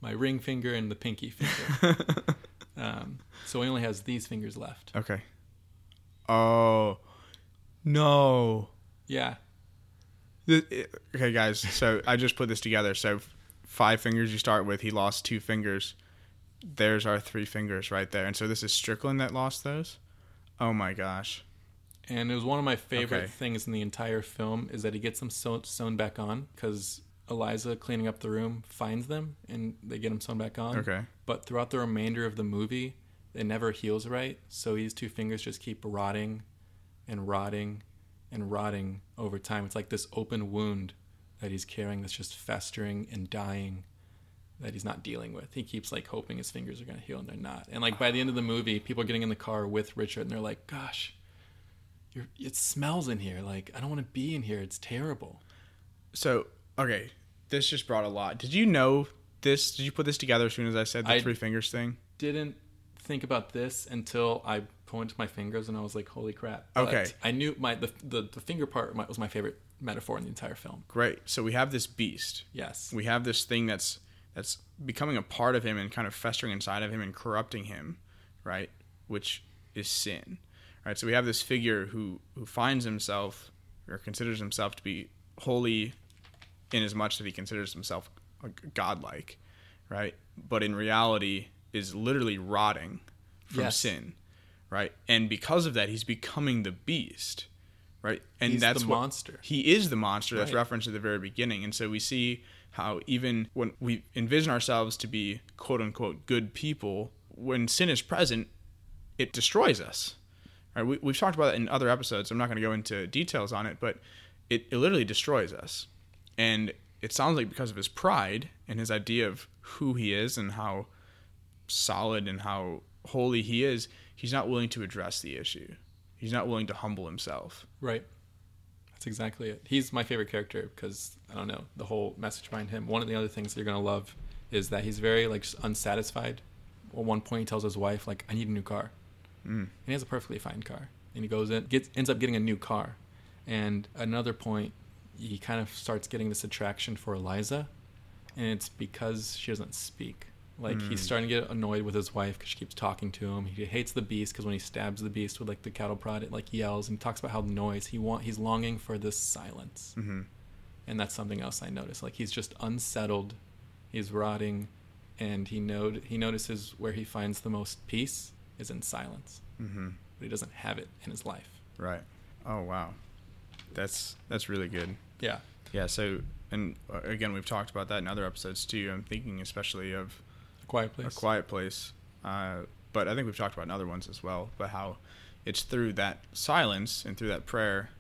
[SPEAKER 1] My ring finger and the pinky finger. [laughs] um, so he only has these fingers left.
[SPEAKER 2] okay. Oh no.
[SPEAKER 1] Yeah,
[SPEAKER 2] Okay, guys. So I just put this together. So five fingers you start with. He lost two fingers. There's our three fingers right there. And so this is Strickland that lost those. Oh my gosh.
[SPEAKER 1] and it was one of my favorite
[SPEAKER 2] Okay.
[SPEAKER 1] things in the entire film is that he gets them sew- sewn back on because Eliza cleaning up the room finds them and they get him sewn back on.
[SPEAKER 2] Okay.
[SPEAKER 1] But throughout the remainder of the movie, it never heals right. So these two fingers just keep rotting and rotting and rotting over time. It's like this open wound that he's carrying that's just festering and dying that he's not dealing with. He keeps like hoping his fingers are going to heal and they're not. And like by the end of the movie, people are getting in the car with Richard and they're like, gosh, you're, it smells in here. Like, I don't want to be in here. It's terrible.
[SPEAKER 2] So okay, this just brought a lot. Did you know this? Did you put this together as soon as I said the
[SPEAKER 1] I-
[SPEAKER 2] three fingers thing?
[SPEAKER 1] Didn't think about this until I pointed my fingers and I was like, holy crap. But
[SPEAKER 2] Okay.
[SPEAKER 1] I knew my the, the, the finger part was my favorite metaphor in the entire film.
[SPEAKER 2] Great. So we have this beast.
[SPEAKER 1] Yes.
[SPEAKER 2] We have this thing that's that's becoming a part of him and kind of festering inside of him and corrupting him, right? Which is sin. Right? So we have this figure who who finds himself or considers himself to be holy in as much that he considers himself godlike, right? But in reality is literally rotting from
[SPEAKER 1] Yes.
[SPEAKER 2] sin, right? And because of that he's becoming the beast, right? And
[SPEAKER 1] He's
[SPEAKER 2] that's
[SPEAKER 1] the
[SPEAKER 2] what,
[SPEAKER 1] monster.
[SPEAKER 2] He is the monster that's
[SPEAKER 1] Right.
[SPEAKER 2] referenced at the very beginning. And so we see how even when we envision ourselves to be quote unquote good people, when sin is present, it destroys us. Right? We, we've talked about that in other episodes. I'm not going to go into details on it, but it, it literally destroys us. And it sounds like because of his pride and his idea of who he is and how solid and how holy he is, he's not willing to address the issue. He's not willing to humble himself.
[SPEAKER 1] Right. That's exactly it. He's my favorite character because I don't know the whole message behind him. One of the other things that you're gonna love is that he's very like unsatisfied. At one point, he tells his wife like, "I need a new car,"
[SPEAKER 2] Mm.
[SPEAKER 1] and he has a perfectly fine car. And he goes in, gets ends up getting a new car. And another point, he kind of starts getting this attraction for Eliza, and it's because she doesn't speak. Like he's starting to get annoyed with his wife because she keeps talking to him. He hates the beast because when he stabs the beast with like the cattle prod, it like yells and talks about how noise he want. He's longing for this silence,
[SPEAKER 2] Mhm.
[SPEAKER 1] and that's something else I noticed. Like he's just unsettled, he's rotting, and he know he notices where he finds the most peace is in silence,
[SPEAKER 2] Mm-hmm.
[SPEAKER 1] but he doesn't have it in his life.
[SPEAKER 2] Right. Oh wow, that's that's really good.
[SPEAKER 1] Yeah,
[SPEAKER 2] Yeah. So and uh, again, we've talked about that in other episodes too. I'm thinking especially of
[SPEAKER 1] a quiet place.
[SPEAKER 2] a quiet place, uh, but I think we've talked about in other ones as well. But how it's through that silence and through that prayer,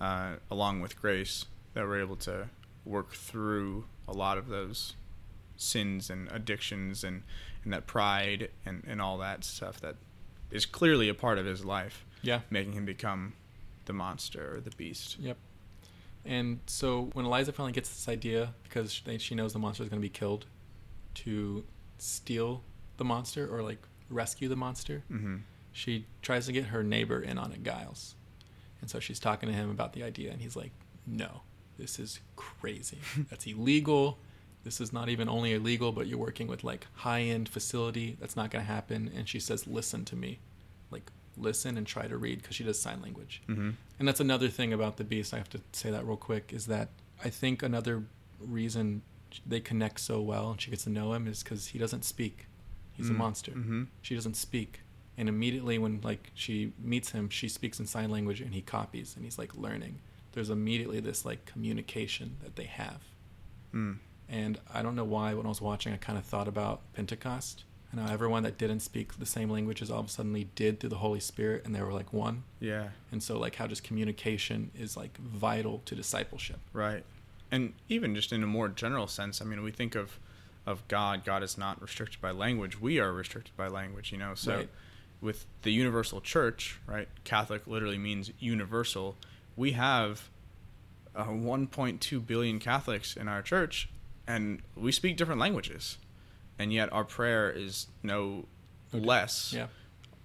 [SPEAKER 2] uh, along with grace, that we're able to work through a lot of those sins and addictions and, and that pride and, and all that stuff that is clearly a part of his life,
[SPEAKER 1] Yeah.
[SPEAKER 2] making him become the monster or the beast.
[SPEAKER 1] Yep. And so when Eliza finally gets this idea, because she knows the monster is going to be killed, to steal the monster or like rescue the monster,
[SPEAKER 2] Mm-hmm.
[SPEAKER 1] she tries to get her neighbor in on it, Giles. And so she's talking to him about the idea, and he's like, "No, this is crazy. [laughs] That's illegal. This is not even only illegal, but you're working with like high-end facility. That's not going to happen." And she says, "Listen to me, like listen and try to read," because she does sign language.
[SPEAKER 2] Mm-hmm.
[SPEAKER 1] And that's another thing about the Beast. I have to say that real quick is that I think another reason they connect so well and she gets to know him is because he doesn't speak. He's a
[SPEAKER 2] Mm.
[SPEAKER 1] monster.
[SPEAKER 2] Mm-hmm.
[SPEAKER 1] She doesn't speak. And immediately when like she meets him, she speaks in sign language and he copies and he's like learning. There's immediately this like communication that they have.
[SPEAKER 2] Mm.
[SPEAKER 1] And I don't know why when I was watching I kind of thought about Pentecost. And how everyone that didn't speak the same languages all of a sudden did through the Holy Spirit and they were like one.
[SPEAKER 2] Yeah.
[SPEAKER 1] And so, like, how just communication is like vital to discipleship.
[SPEAKER 2] Right. And even just in a more general sense, I mean, we think of of God. God is not restricted by language. We are restricted by language. You know. So
[SPEAKER 1] Right.
[SPEAKER 2] with the universal church, right? Catholic literally means universal. We have uh, 1.2 billion Catholics in our church, and we speak different languages, and yet our prayer is no
[SPEAKER 1] di-
[SPEAKER 2] less
[SPEAKER 1] Yeah.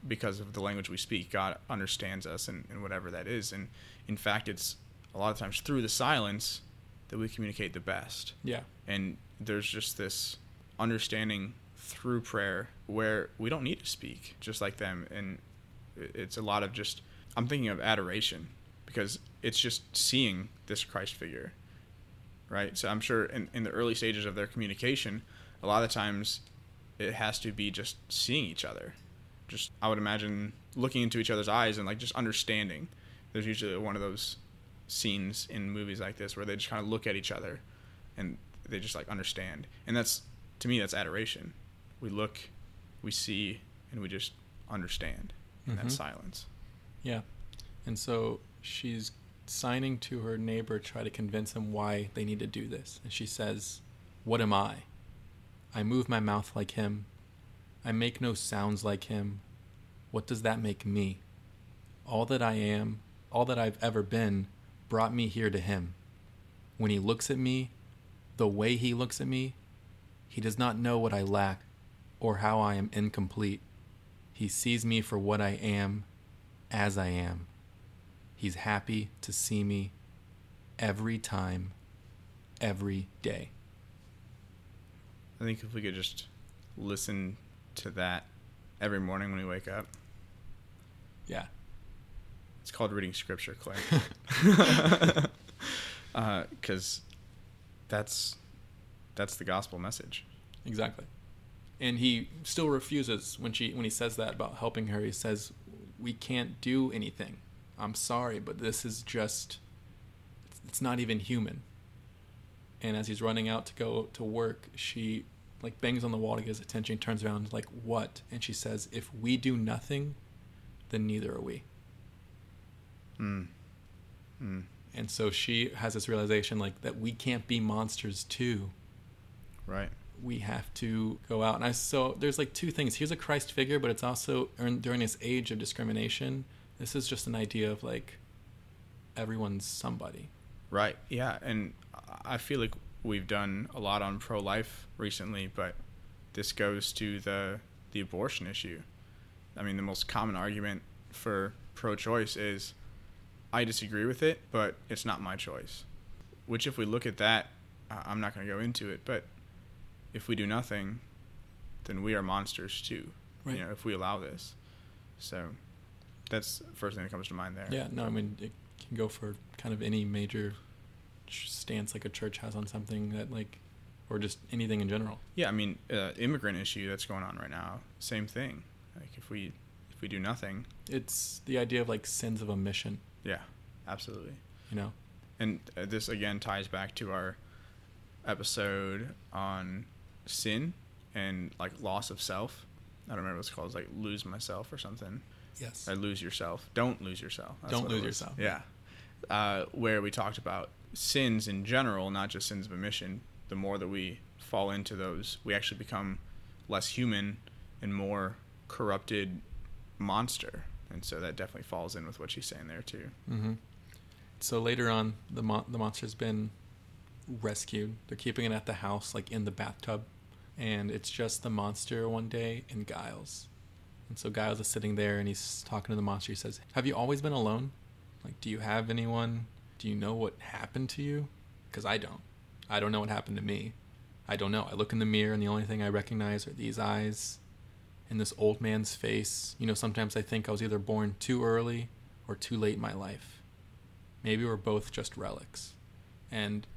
[SPEAKER 2] because of the language we speak. God understands us and, and whatever that is. And in fact, it's a lot of times through the silence that we communicate the best.
[SPEAKER 1] Yeah.
[SPEAKER 2] And there's just this understanding through prayer where we don't need to speak just like them. And it's a lot of just, I'm thinking of adoration because it's just seeing this Christ figure. Right. So I'm sure in, in the early stages of their communication, a lot of times it has to be just seeing each other just I would imagine looking into each other's eyes and like just understanding. There's usually one of those scenes in movies like this where they just kind of look at each other and they just like understand. And that's to me that's adoration. We look, we see, and we just understand in
[SPEAKER 1] Mhm.
[SPEAKER 2] that silence.
[SPEAKER 1] Yeah. And so she's signing to her neighbor, try to convince him why they need to do this. And she says, What am I? I move my mouth like him. I make no sounds like him. What does that make me? All that I am, all that I've ever been, brought me here to him. When he looks at me, the way he looks at me, he does not know what I lack or how I am incomplete. He sees me for what I am as I am. He's happy to see me every time, every day.
[SPEAKER 2] I think if we could just listen to that every morning when we wake up,
[SPEAKER 1] Yeah.
[SPEAKER 2] it's called reading scripture, Clay. Because [laughs] [laughs] uh, that's that's the gospel message.
[SPEAKER 1] Exactly. And he still refuses when she when he says that about helping her. He says, "We can't do anything. I'm sorry, but this is just it's not even human." And as he's running out to go to work, she like bangs on the wall to get his attention, turns around like, "What?" And she says, "If we do nothing, then neither are we."
[SPEAKER 2] Mm. Mm.
[SPEAKER 1] And so she has this realization like that we can't be monsters too.
[SPEAKER 2] Right.
[SPEAKER 1] we have to go out. And I so there's like two things. Here's a Christ figure, but it's also during this age of discrimination. This is just an idea of like everyone's somebody.
[SPEAKER 2] Right. Yeah, and I feel like we've done a lot on pro-life recently, but this goes to the the abortion issue. I mean, the most common argument for pro-choice is I disagree with it, but it's not my choice. Which if we look at that, I'm not going to go into it, but if we do nothing, then we are monsters too.
[SPEAKER 1] Right.
[SPEAKER 2] You know, if we allow this. So that's the first thing that comes to mind there.
[SPEAKER 1] Yeah, no, I mean it can go for kind of any major stance like a church has on something that like or just anything in general.
[SPEAKER 2] Yeah, I mean, uh, immigrant issue that's going on right now. Same thing. Like if we if we do nothing,
[SPEAKER 1] It's the idea of like sins of omission,
[SPEAKER 2] yeah, absolutely.
[SPEAKER 1] you know.
[SPEAKER 2] And uh, this again ties back to our episode on sin and like loss of self. I don't remember what it's called. It's like lose myself or something.
[SPEAKER 1] Yes.
[SPEAKER 2] i lose yourself. Don't lose yourself.
[SPEAKER 1] Don't lose yourself.
[SPEAKER 2] Yeah. Uh, where we talked about sins in general, not just sins of omission. The more that we fall into those, we actually become less human and more corrupted monster. And so that definitely falls in with what she's saying there too.
[SPEAKER 1] Mm-hmm. So later on, the the monster's been rescued. They're keeping it at the house, like in the bathtub, and it's just the monster one day and Giles. And so Giles is sitting there and he's talking to the monster. He says, "Have you always been alone? Like, do you have anyone? Do you know what happened to you? Because I don't. I don't know what happened to me. I don't know. I look in the mirror and the only thing I recognize are these eyes." And this old man's face. You know, sometimes I think I was either born too early or too late in my life maybe we're both just relics. And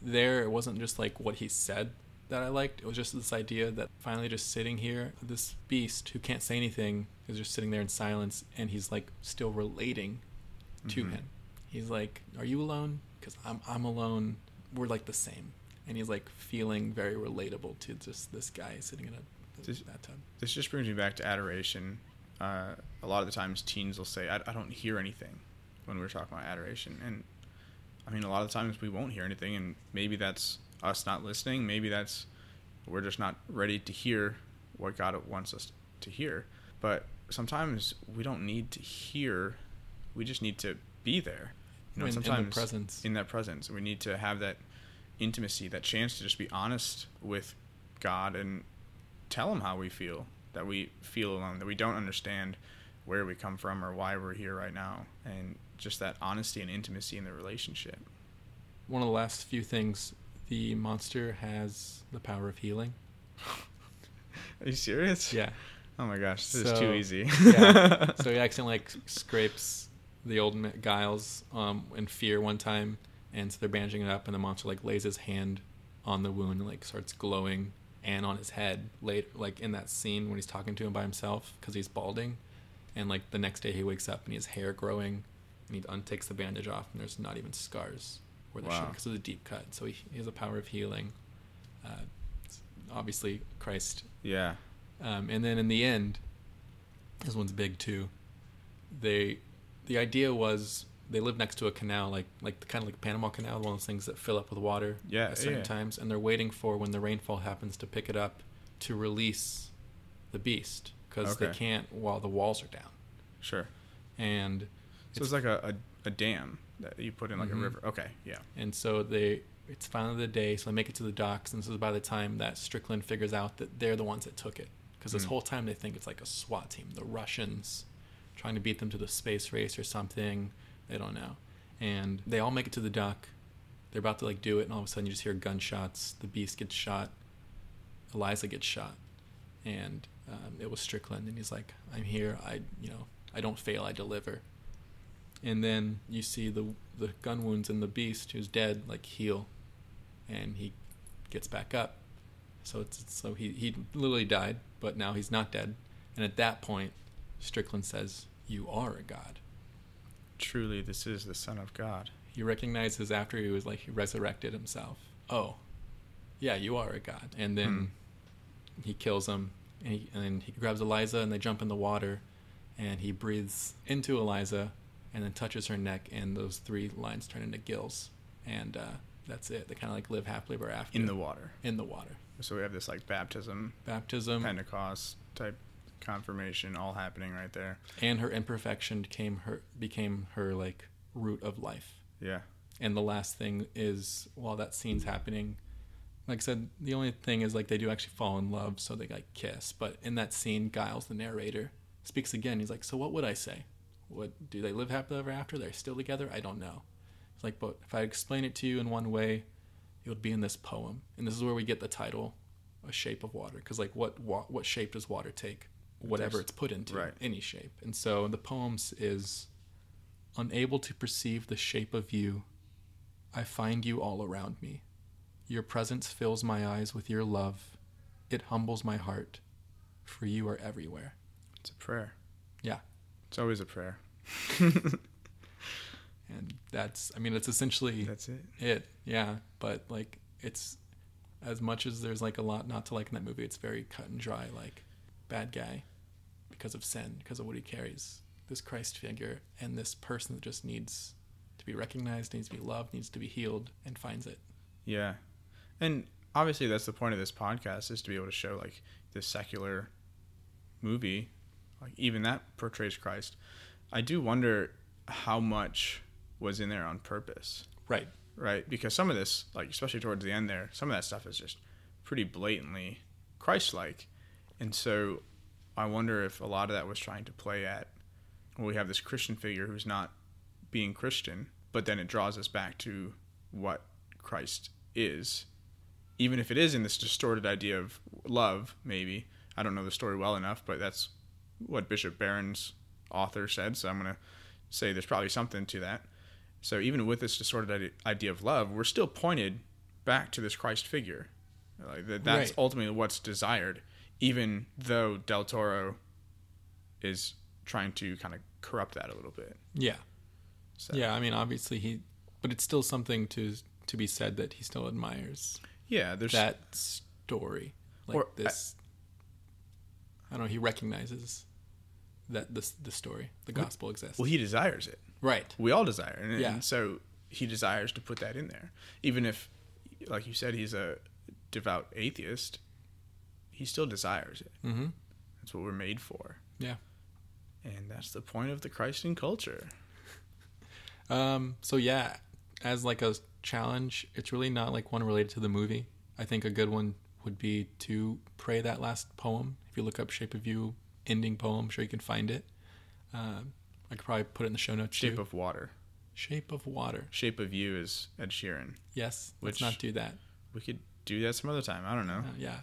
[SPEAKER 1] there, it wasn't just like what he said that I liked. It was just this idea that finally just sitting here, this beast who can't say anything is just sitting there in silence and he's like still relating to
[SPEAKER 2] Mhm.
[SPEAKER 1] him. He's like, Are you alone? Because I'm, I'm alone. We're like the same. And he's like feeling very relatable to just this guy sitting in a
[SPEAKER 2] Just-
[SPEAKER 1] bathtub.
[SPEAKER 2] This just brings me back to adoration. Uh, a lot of the times teens will say, I, I don't hear anything when we're talking about adoration. And I mean, a lot of the times we won't hear anything, and maybe that's us not listening. Maybe that's we're just not ready to hear what God wants us to hear. But sometimes we don't need to hear, we just need to be there. You know,
[SPEAKER 1] In- in the
[SPEAKER 2] sometimes
[SPEAKER 1] presence.
[SPEAKER 2] in that presence, we need to have that intimacy, that chance to just be honest with God and tell him how we feel that we feel alone that we don't understand where we come from or why we're here right now and just that honesty and intimacy in the relationship
[SPEAKER 1] One of the last few things the monster has the power of healing. [laughs]
[SPEAKER 2] are you serious
[SPEAKER 1] Yeah.
[SPEAKER 2] oh my gosh this is too easy
[SPEAKER 1] yeah. [laughs] So he accidentally like scrapes the old Giles um, in fear one time, and so they're bandaging it up, and the monster like lays his hand on the wound and like starts glowing, and on his head later, like in that scene when he's talking to him by himself because he's balding, and like the next day he wakes up and he has hair growing, and he untakes the bandage off, and there's not even scars where they
[SPEAKER 2] Wow.
[SPEAKER 1] should because of the deep cut. So he, he has a power of healing. Uh, obviously, Christ.
[SPEAKER 2] Yeah.
[SPEAKER 1] Um, and then in the end, this one's big too. They, the idea was they live next to a canal, like like the kind of like Panama Canal, one of those things that fill up with water
[SPEAKER 2] Yeah,
[SPEAKER 1] at certain
[SPEAKER 2] yeah.
[SPEAKER 1] times, and they're waiting for when the rainfall happens to pick it up to release the beast because they can't while the walls are down.
[SPEAKER 2] Sure.
[SPEAKER 1] And
[SPEAKER 2] So it's, like a, a, a dam that you put in like
[SPEAKER 1] Mhm.
[SPEAKER 2] a river. Okay. Yeah.
[SPEAKER 1] and so they it's finally the day, so they make it to the docks, and this is by the time that Strickland figures out that they're the ones that took it, because this
[SPEAKER 2] Mm.
[SPEAKER 1] whole time they think it's like a SWAT team, the Russians, trying to beat them to the space race or something. They don't know, and they all make it to the dock. They're about to like do it, and all of a sudden you just hear gunshots. The beast gets shot. Eliza gets shot, and um, it was Strickland, and he's like, "I'm here. I, you know, I don't fail. I deliver." And then you see the the gun wounds in the beast, who's dead, like heal, and he gets back up. So it's so he he literally died, but now he's not dead. And at that point, Strickland says, "You are a god."
[SPEAKER 2] Truly, this is the Son of God.
[SPEAKER 1] He recognizes after he was like he resurrected himself. Oh, yeah, you are a god. And then he kills him, and, he, and then he grabs Eliza, and they jump in the water, and he breathes into Eliza, and then touches her neck, and those three lines turn into gills, and uh, that's it. They kind of like live happily ever after
[SPEAKER 2] In the water.
[SPEAKER 1] in the water.
[SPEAKER 2] So we have this like baptism,
[SPEAKER 1] Baptism
[SPEAKER 2] Pentecost type confirmation all happening right there.
[SPEAKER 1] and her imperfection became her became her like root of life.
[SPEAKER 2] Yeah.
[SPEAKER 1] And the last thing is while that scene's happening, like I said, the only thing is like they do actually fall in love, so they like kiss. But in that scene, Giles, the narrator, speaks again. He's like, "So what would I say? What do they live happily ever after? They're still together? I don't know." It's like, but if I explain it to you in one way, it would be in this poem, and this is where we get the title, "A Shape of Water," because like, what wa- what shape does water take? Whatever it's put into,
[SPEAKER 2] right.
[SPEAKER 1] any shape. And so the poems is unable to perceive the shape of you I find you all around me. Your presence fills my eyes with your love. It humbles my heart, for you are everywhere.
[SPEAKER 2] It's a prayer.
[SPEAKER 1] Yeah.
[SPEAKER 2] It's always a prayer. [laughs]
[SPEAKER 1] And that's, I mean, it's essentially
[SPEAKER 2] That's it.
[SPEAKER 1] it. Yeah. But, like, it's as much as there's, like, a lot not to like in that movie, it's very cut and dry. Like, bad guy because of sin, because of what he carries. This Christ figure and this person that just needs to be recognized, needs to be loved, needs to be healed, and finds it.
[SPEAKER 2] Yeah. And obviously that's the point of this podcast is to be able to show like this secular movie, like even that portrays Christ. I do wonder how much was in there on purpose,
[SPEAKER 1] Right.
[SPEAKER 2] right? Because some of this, like especially towards the end there, some of that stuff is just pretty blatantly Christ-like. And so I wonder if a lot of that was trying to play at well, we have this Christian figure who's not being Christian, but then it draws us back to what Christ is. Even if it is in this distorted idea of love, maybe. I don't know the story well enough, but that's what Bishop Barron's author said, so I'm going to say there's probably something to that. So even with this distorted idea of love, we're still pointed back to this Christ figure. Like that's
[SPEAKER 1] Right.
[SPEAKER 2] ultimately what's desired, even though Del Toro is trying to kind of corrupt that a little bit.
[SPEAKER 1] Yeah.
[SPEAKER 2] So,
[SPEAKER 1] Yeah, I mean, obviously he, but it's still something to to be said that he still admires
[SPEAKER 2] yeah. There's
[SPEAKER 1] that story, like
[SPEAKER 2] Or
[SPEAKER 1] this. I, don't know. He recognizes that this the story, the gospel exists.
[SPEAKER 2] well, he desires it.
[SPEAKER 1] right.
[SPEAKER 2] We all desire, it. and,
[SPEAKER 1] Yeah.
[SPEAKER 2] and so he desires to put that in there, even if, like you said, he's a devout atheist. He still desires it.
[SPEAKER 1] Mm-hmm.
[SPEAKER 2] That's what we're made for.
[SPEAKER 1] Yeah.
[SPEAKER 2] And that's the point of the Christian culture. [laughs]
[SPEAKER 1] Um. So yeah, as like a challenge, it's really not like one related to the movie. I think a good one would be to pray that last poem. If you look up "Shape of You" ending poem, I'm sure you can find it. Um, I could probably put it in the show notes.
[SPEAKER 2] Shape
[SPEAKER 1] too.
[SPEAKER 2] of water.
[SPEAKER 1] Shape of Water.
[SPEAKER 2] Shape of you is Ed Sheeran.
[SPEAKER 1] Yes.
[SPEAKER 2] Which-
[SPEAKER 1] let's not do that.
[SPEAKER 2] We could do that some other time. I don't know.
[SPEAKER 1] Uh, yeah.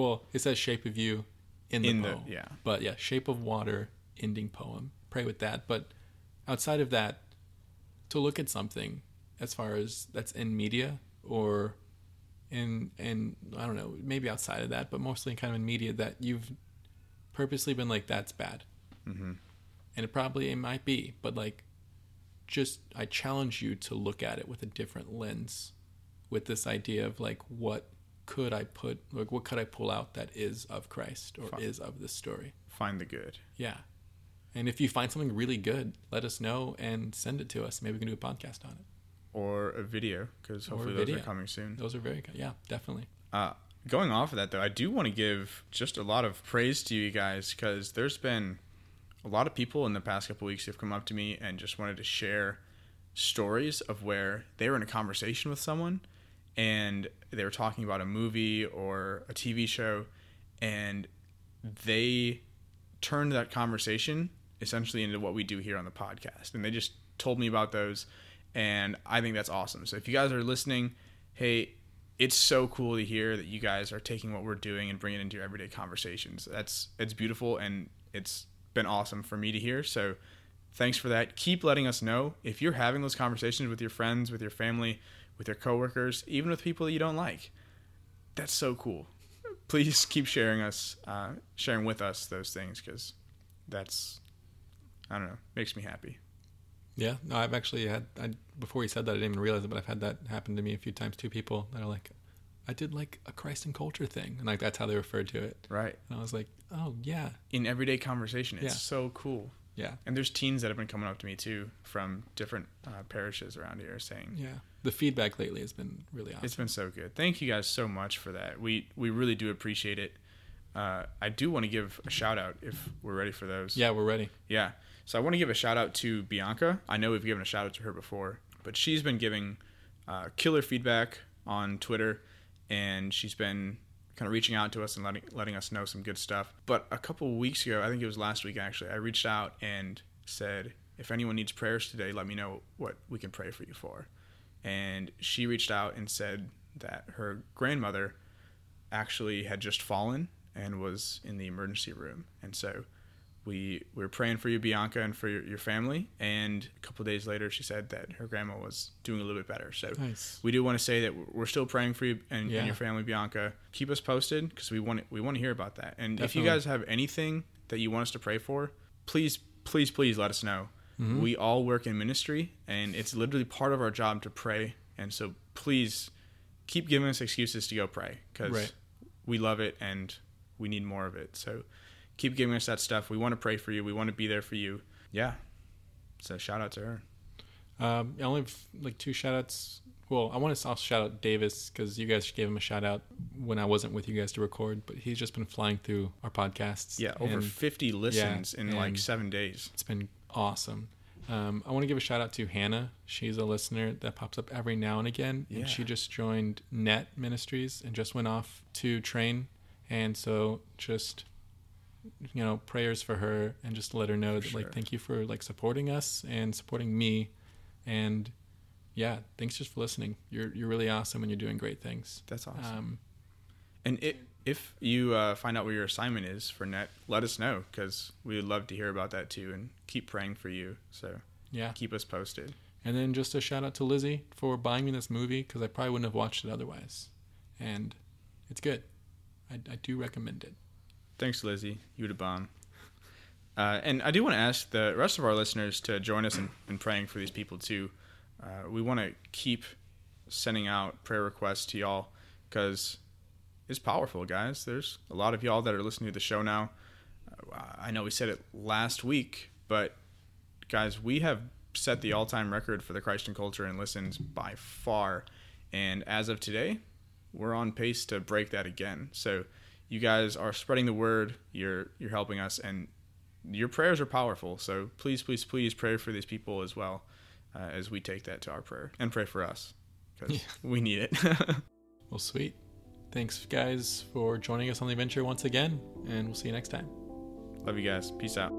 [SPEAKER 1] Well, it says shape of you in the
[SPEAKER 2] In the-
[SPEAKER 1] poem.
[SPEAKER 2] yeah.
[SPEAKER 1] But yeah, shape of water ending poem. Pray with that. But outside of that, to look at something as far as that's in media or in in I don't know, maybe outside of that, but mostly kind of in media that you've purposely been like that's bad.
[SPEAKER 2] Mm-hmm.
[SPEAKER 1] And it probably it might be, but like just I challenge you to look at it with a different lens, with this idea of like what could I put like what could I pull out that is of Christ or
[SPEAKER 2] Fine.
[SPEAKER 1] is of this story.
[SPEAKER 2] Find the good.
[SPEAKER 1] Yeah. And if you find something really good, let us know and send it to us. Maybe we can do a podcast on it.
[SPEAKER 2] Or a video, because hopefully
[SPEAKER 1] a
[SPEAKER 2] those are coming soon.
[SPEAKER 1] Those are very good. Yeah, definitely.
[SPEAKER 2] Uh, going off of that, though, I do want to give just a lot of praise to you guys because there's been a lot of people in the past couple weeks who've come up to me and just wanted to share stories of where they were in a conversation with someone and they were talking about a movie or a TV show and they turned that conversation essentially into what we do here on the podcast. And they just told me about those. And I think that's awesome. So if you guys are listening, hey, it's so cool to hear that you guys are taking what we're doing and bringing it into your everyday conversations. That's it's beautiful and it's been awesome for me to hear. So thanks for that. Keep letting us know if you're having those conversations with your friends, with your family, with your coworkers, even with people that you don't like. That's so cool. Please keep sharing us, uh, sharing with us those things because that's I don't know makes me happy.
[SPEAKER 1] Yeah, no, I've actually had. I, before you said that, I didn't even realize it, but I've had that happen to me a few times. Two people that are like, "I did like a Christ and culture thing," and like that's how they referred to it.
[SPEAKER 2] Right.
[SPEAKER 1] And I was like, "Oh yeah,
[SPEAKER 2] In everyday conversation, it's
[SPEAKER 1] Yeah.
[SPEAKER 2] so cool.
[SPEAKER 1] Yeah,
[SPEAKER 2] And there's teens that have been coming up to me too from different uh, parishes around here saying
[SPEAKER 1] yeah." The feedback lately has been really awesome.
[SPEAKER 2] it's been so good. Thank you guys so much for that. We we really do appreciate it. Uh, I do want to give a shout out if we're ready for those.
[SPEAKER 1] yeah, we're ready.
[SPEAKER 2] Yeah. So I want to give a shout out to Bianca. I know we've given a shout out to her before, but she's been giving uh, killer feedback on Twitter, and she's been kind of reaching out to us and letting letting us know some good stuff. But a couple weeks ago, I think it was last week actually, I reached out and said, if anyone needs prayers today, let me know what we can pray for you for. And she reached out and said that her grandmother actually had just fallen and was in the emergency room, and so we, we were praying for you, Bianca, and for your, your family. And a couple days later, she said that her grandma was doing a little bit better. So
[SPEAKER 1] Nice.
[SPEAKER 2] we do want to say that we're still praying for you and,
[SPEAKER 1] Yeah.
[SPEAKER 2] and your family, Bianca. Keep us posted because we want we want to hear about that. And if you guys have anything that you want us to pray for, please, please, please let us know.
[SPEAKER 1] Mm-hmm.
[SPEAKER 2] We all work in ministry, and it's literally part of our job to pray. And so please keep giving us excuses to go pray because
[SPEAKER 1] Right.
[SPEAKER 2] we love it and we need more of it. So keep giving us that stuff. We want to pray for you. We want to be there for you. Yeah. So shout out to her.
[SPEAKER 1] Um, I only have like two shout outs. Well, I want to also shout out Davis because you guys gave him a shout out when I wasn't with you guys to record, but he's just been flying through our podcasts.
[SPEAKER 2] Yeah, over
[SPEAKER 1] and
[SPEAKER 2] 50 listens in like seven days.
[SPEAKER 1] It's been awesome. Um, I want to give a shout out to Hannah. She's a listener that pops up every now and again,
[SPEAKER 2] Yeah.
[SPEAKER 1] and she just joined Net Ministries and just went off to train. And so, just you know, prayers for her, and just let her know that
[SPEAKER 2] sure.
[SPEAKER 1] like thank you for like supporting us and supporting me, and yeah, thanks just for listening. You're you're really awesome, and you're doing great things.
[SPEAKER 2] That's awesome.
[SPEAKER 1] Um,
[SPEAKER 2] and it, if you uh, find out what your assignment is for net, let us know because we would love to hear about that too and keep praying for you. So
[SPEAKER 1] yeah,
[SPEAKER 2] keep us posted.
[SPEAKER 1] And then just a shout out to Lizzie for buying me this movie because I probably wouldn't have watched it otherwise. And it's good. I, I do recommend it.
[SPEAKER 2] Thanks, Lizzie. You the bomb. Uh, and I do want to ask the rest of our listeners to join us in, in praying for these people too. Uh, we want to keep sending out prayer requests to y'all because it's powerful, guys. There's a lot of y'all that are listening to the show now. Uh, I know we said it last week, but guys, we have set the all-time record for the Christ in Culture and listens by far. And as of today, we're on pace to break that again. So you guys are spreading the word. You're you're helping us, and your prayers are powerful. So please, please, please pray for these people as well uh, as we take that to our prayer and pray for us because we need it. [laughs]
[SPEAKER 1] Well, sweet. Thanks, guys, for joining us on the adventure once again. And we'll see you next time.
[SPEAKER 2] Love you guys. Peace out.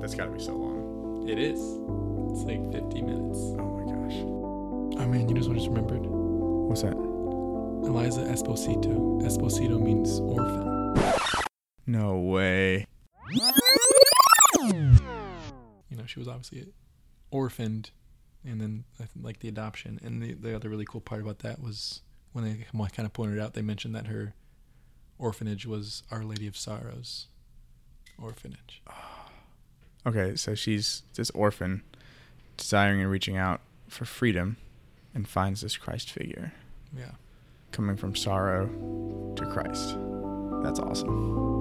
[SPEAKER 2] That's got to be so long.
[SPEAKER 1] It is. It's like 50 minutes.
[SPEAKER 2] Oh my gosh.
[SPEAKER 1] Oh, man, you just, just remembered?
[SPEAKER 2] What's that?
[SPEAKER 1] Eliza Esposito. Esposito means orphan.
[SPEAKER 2] No way.
[SPEAKER 1] You know, she was obviously orphaned and then I like the adoption. And the, the other really cool part about that was when they kind of pointed out, they mentioned that her orphanage was Our Lady of Sorrows. orphanage. [sighs]
[SPEAKER 2] Okay, so she's this orphan, desiring and reaching out for freedom, and finds this Christ figure
[SPEAKER 1] Yeah.
[SPEAKER 2] coming from sorrow to Christ. That's awesome.